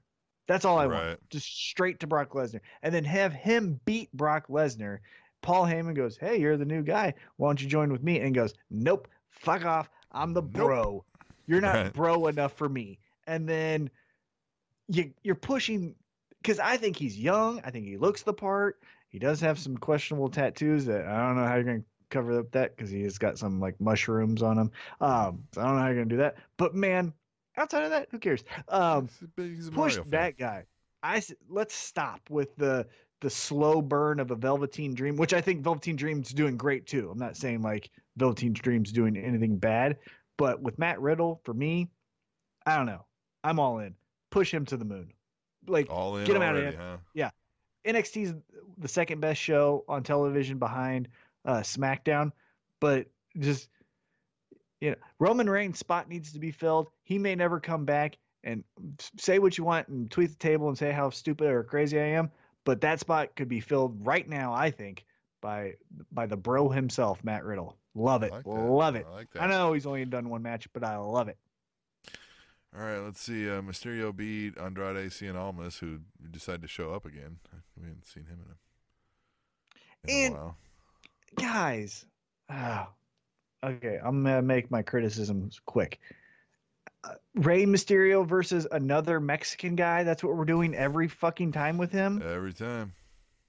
That's all I Right. want. Just straight to Brock Lesnar. And then have him beat Brock Lesnar. Paul Heyman goes, Hey, you're the new guy. Why don't you join with me? And goes, Nope, fuck off. I'm the Nope. bro. You're not Right. bro enough for me. And then you you're pushing because I think he's young. I think he looks the part. He does have some questionable tattoos that I don't know how you're gonna cover up that because he has got some like mushrooms on him. Um, so I don't know how you're gonna do that. But man, outside of that, who cares? Um, He's a he's a push that guy. I let's stop with the the slow burn of a Velveteen Dream, which I think Velveteen Dream's doing great too. I'm not saying like Velveteen Dream's doing anything bad, but with Matt Riddle, for me, I don't know. I'm all in. Push him to the moon. Like All in Get him out of already, here. huh? NXT's the second best show on television behind uh, SmackDown, but just you know, Roman Reigns' spot needs to be filled. He may never come back. And say what you want and tweet the table and say how stupid or crazy I am, but that spot could be filled right now. I think by by the bro himself, Matt Riddle. Love it, like love it. I like. I know he's only done one match, but I love it. All right, let's see. Uh, Mysterio beat Andrade Cien Almas, who decided to show up again. We haven't seen him in a, in And- a while. guys ah, okay i'm gonna make my criticisms quick Rey Mysterio versus another Mexican guy. That's what we're doing every fucking time with him. Every time.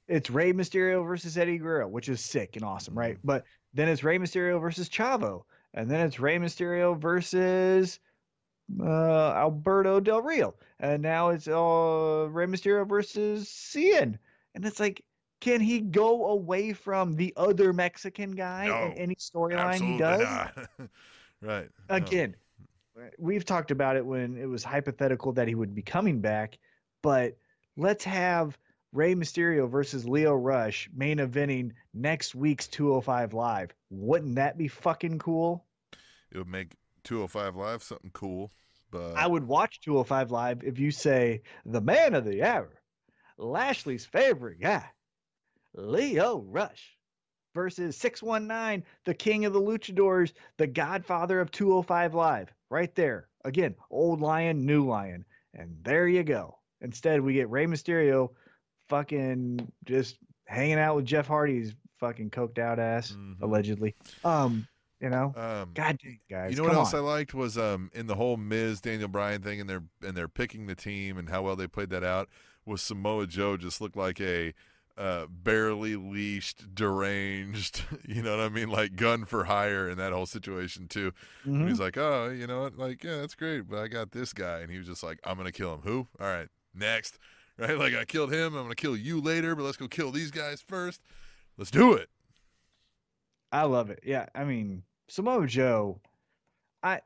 it's Rey Mysterio versus Eddie Guerrero, which is sick and awesome, right? But then it's Rey Mysterio versus Chavo, and then it's Rey Mysterio versus uh, Alberto Del Rio, and now it's uh, Rey Mysterio versus Cien, and it's like, can he go away from the other Mexican guy No, in any storyline he does? right. no. We've talked about it when it was hypothetical that he would be coming back, but let's have Rey Mysterio versus Lio Rush main eventing next week's 205 Live. Wouldn't that be fucking cool? It would make 205 Live something cool, but I would watch 205 Live if you say the man of the hour, Lashley's favorite guy, Lio Rush versus 619, the king of the luchadors, the godfather of 205 Live. Right there. Again, old lion, new lion. And there you go. Instead, we get Rey Mysterio fucking just hanging out with Jeff Hardy's fucking coked out ass, Mhm. allegedly. Um, you know, um, God dang, guys. You know what else on. I liked was um in the whole Miz Daniel Bryan thing and they're and they're picking the team and how well they played that out was Samoa Joe just looked like a uh, barely leashed, deranged, you know what I mean, like gun for hire in that whole situation too. Mhm. He's like, oh, you know what, like yeah, that's great, but I got this guy, and he was just like, I'm gonna kill him. Who? All right, next, right? Like I killed him, I'm gonna kill you later, but let's go kill these guys first. Let's do it. I love it. Yeah, I mean Samoa Joe, I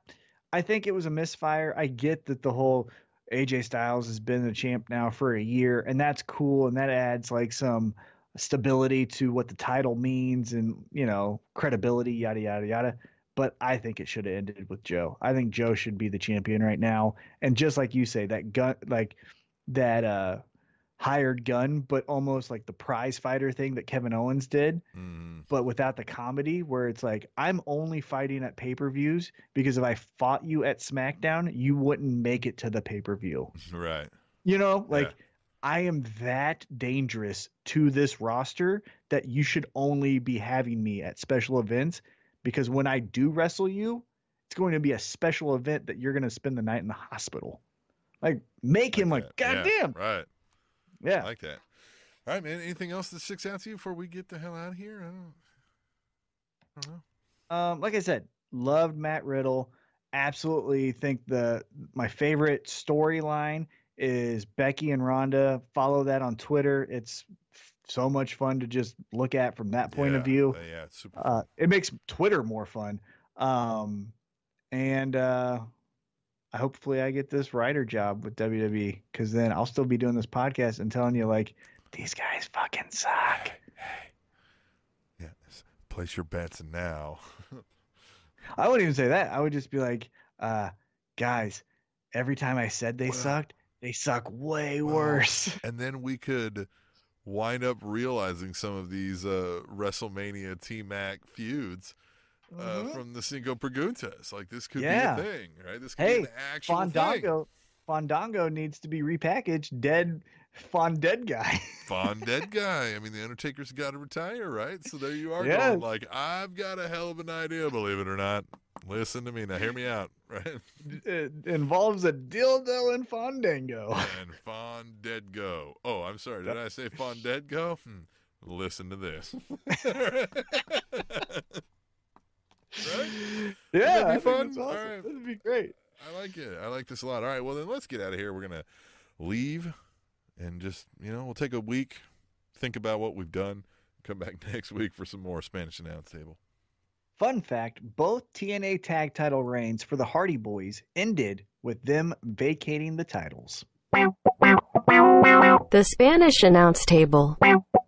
I think it was a misfire. I get that the whole AJ Styles has been the champ now for a year, and that's cool, and that adds like some stability to what the title means, and you know credibility, yada yada yada. But I think it should have ended with Joe. I think Joe should be the champion right now, and just like you say, that gun, like that uh hired gun, but almost like the prize fighter thing that Kevin Owens did Mm, but without the comedy where it's like I'm only fighting at pay-per-views because if I fought you at SmackDown, you wouldn't make it to the pay-per-view. right. You know, like Yeah. I am that dangerous to this roster that you should only be having me at special events because when I do wrestle you, it's going to be a special event that you're going to spend the night in the hospital. Like make him Like like, that. Yeah, goddamn, Right. Yeah. I like that. All right, man. Anything else that sticks out to you before we get the hell out of here? I don't, I don't know. Um, like I said, loved Matt Riddle. Absolutely think the my favorite storyline is Becky and Ronda. Follow that on Twitter. It's f- so much fun to just look at from that point of view. uh, yeah, it's super. Uh, it makes Twitter more fun. Um, and uh, hopefully I get this writer job with WWE because then I'll still be doing this podcast and telling you like these guys fucking suck. yeah, place your bets now. I wouldn't even say that. I would just be like, uh, guys, every time I said they Well- sucked, they suck way Well, worse. and then we could wind up realizing some of these uh, WrestleMania T Mac feuds uh, Mhm. from the Cinco Preguntas. Like this could Yeah. be a thing, right? This could Hey, be an actual thing. Fandango, Fandango needs to be repackaged. Dead, Fon dead guy. Fond dead guy. I mean, the Undertaker's got to retire, right? So there you are, Yeah. going like, I've got a hell of an idea, believe it or not. Listen to me now. Hear me out, right? it involves a dildo and Fandango. and Fond dead go. Oh, I'm sorry. Did I say Fond dead go? Hmm. Listen to this. right? Yeah, be I think fun? that's awesome. All right. That'd be great. I like it. I like this a lot. All right. Well, then let's get out of here. We're gonna leave and just you know we'll take a week, think about what we've done, come back next week for some more Spanish announce table. Fun fact both TNA tag title reigns for the Hardy Boys ended with them vacating the titles. The Spanish announce table.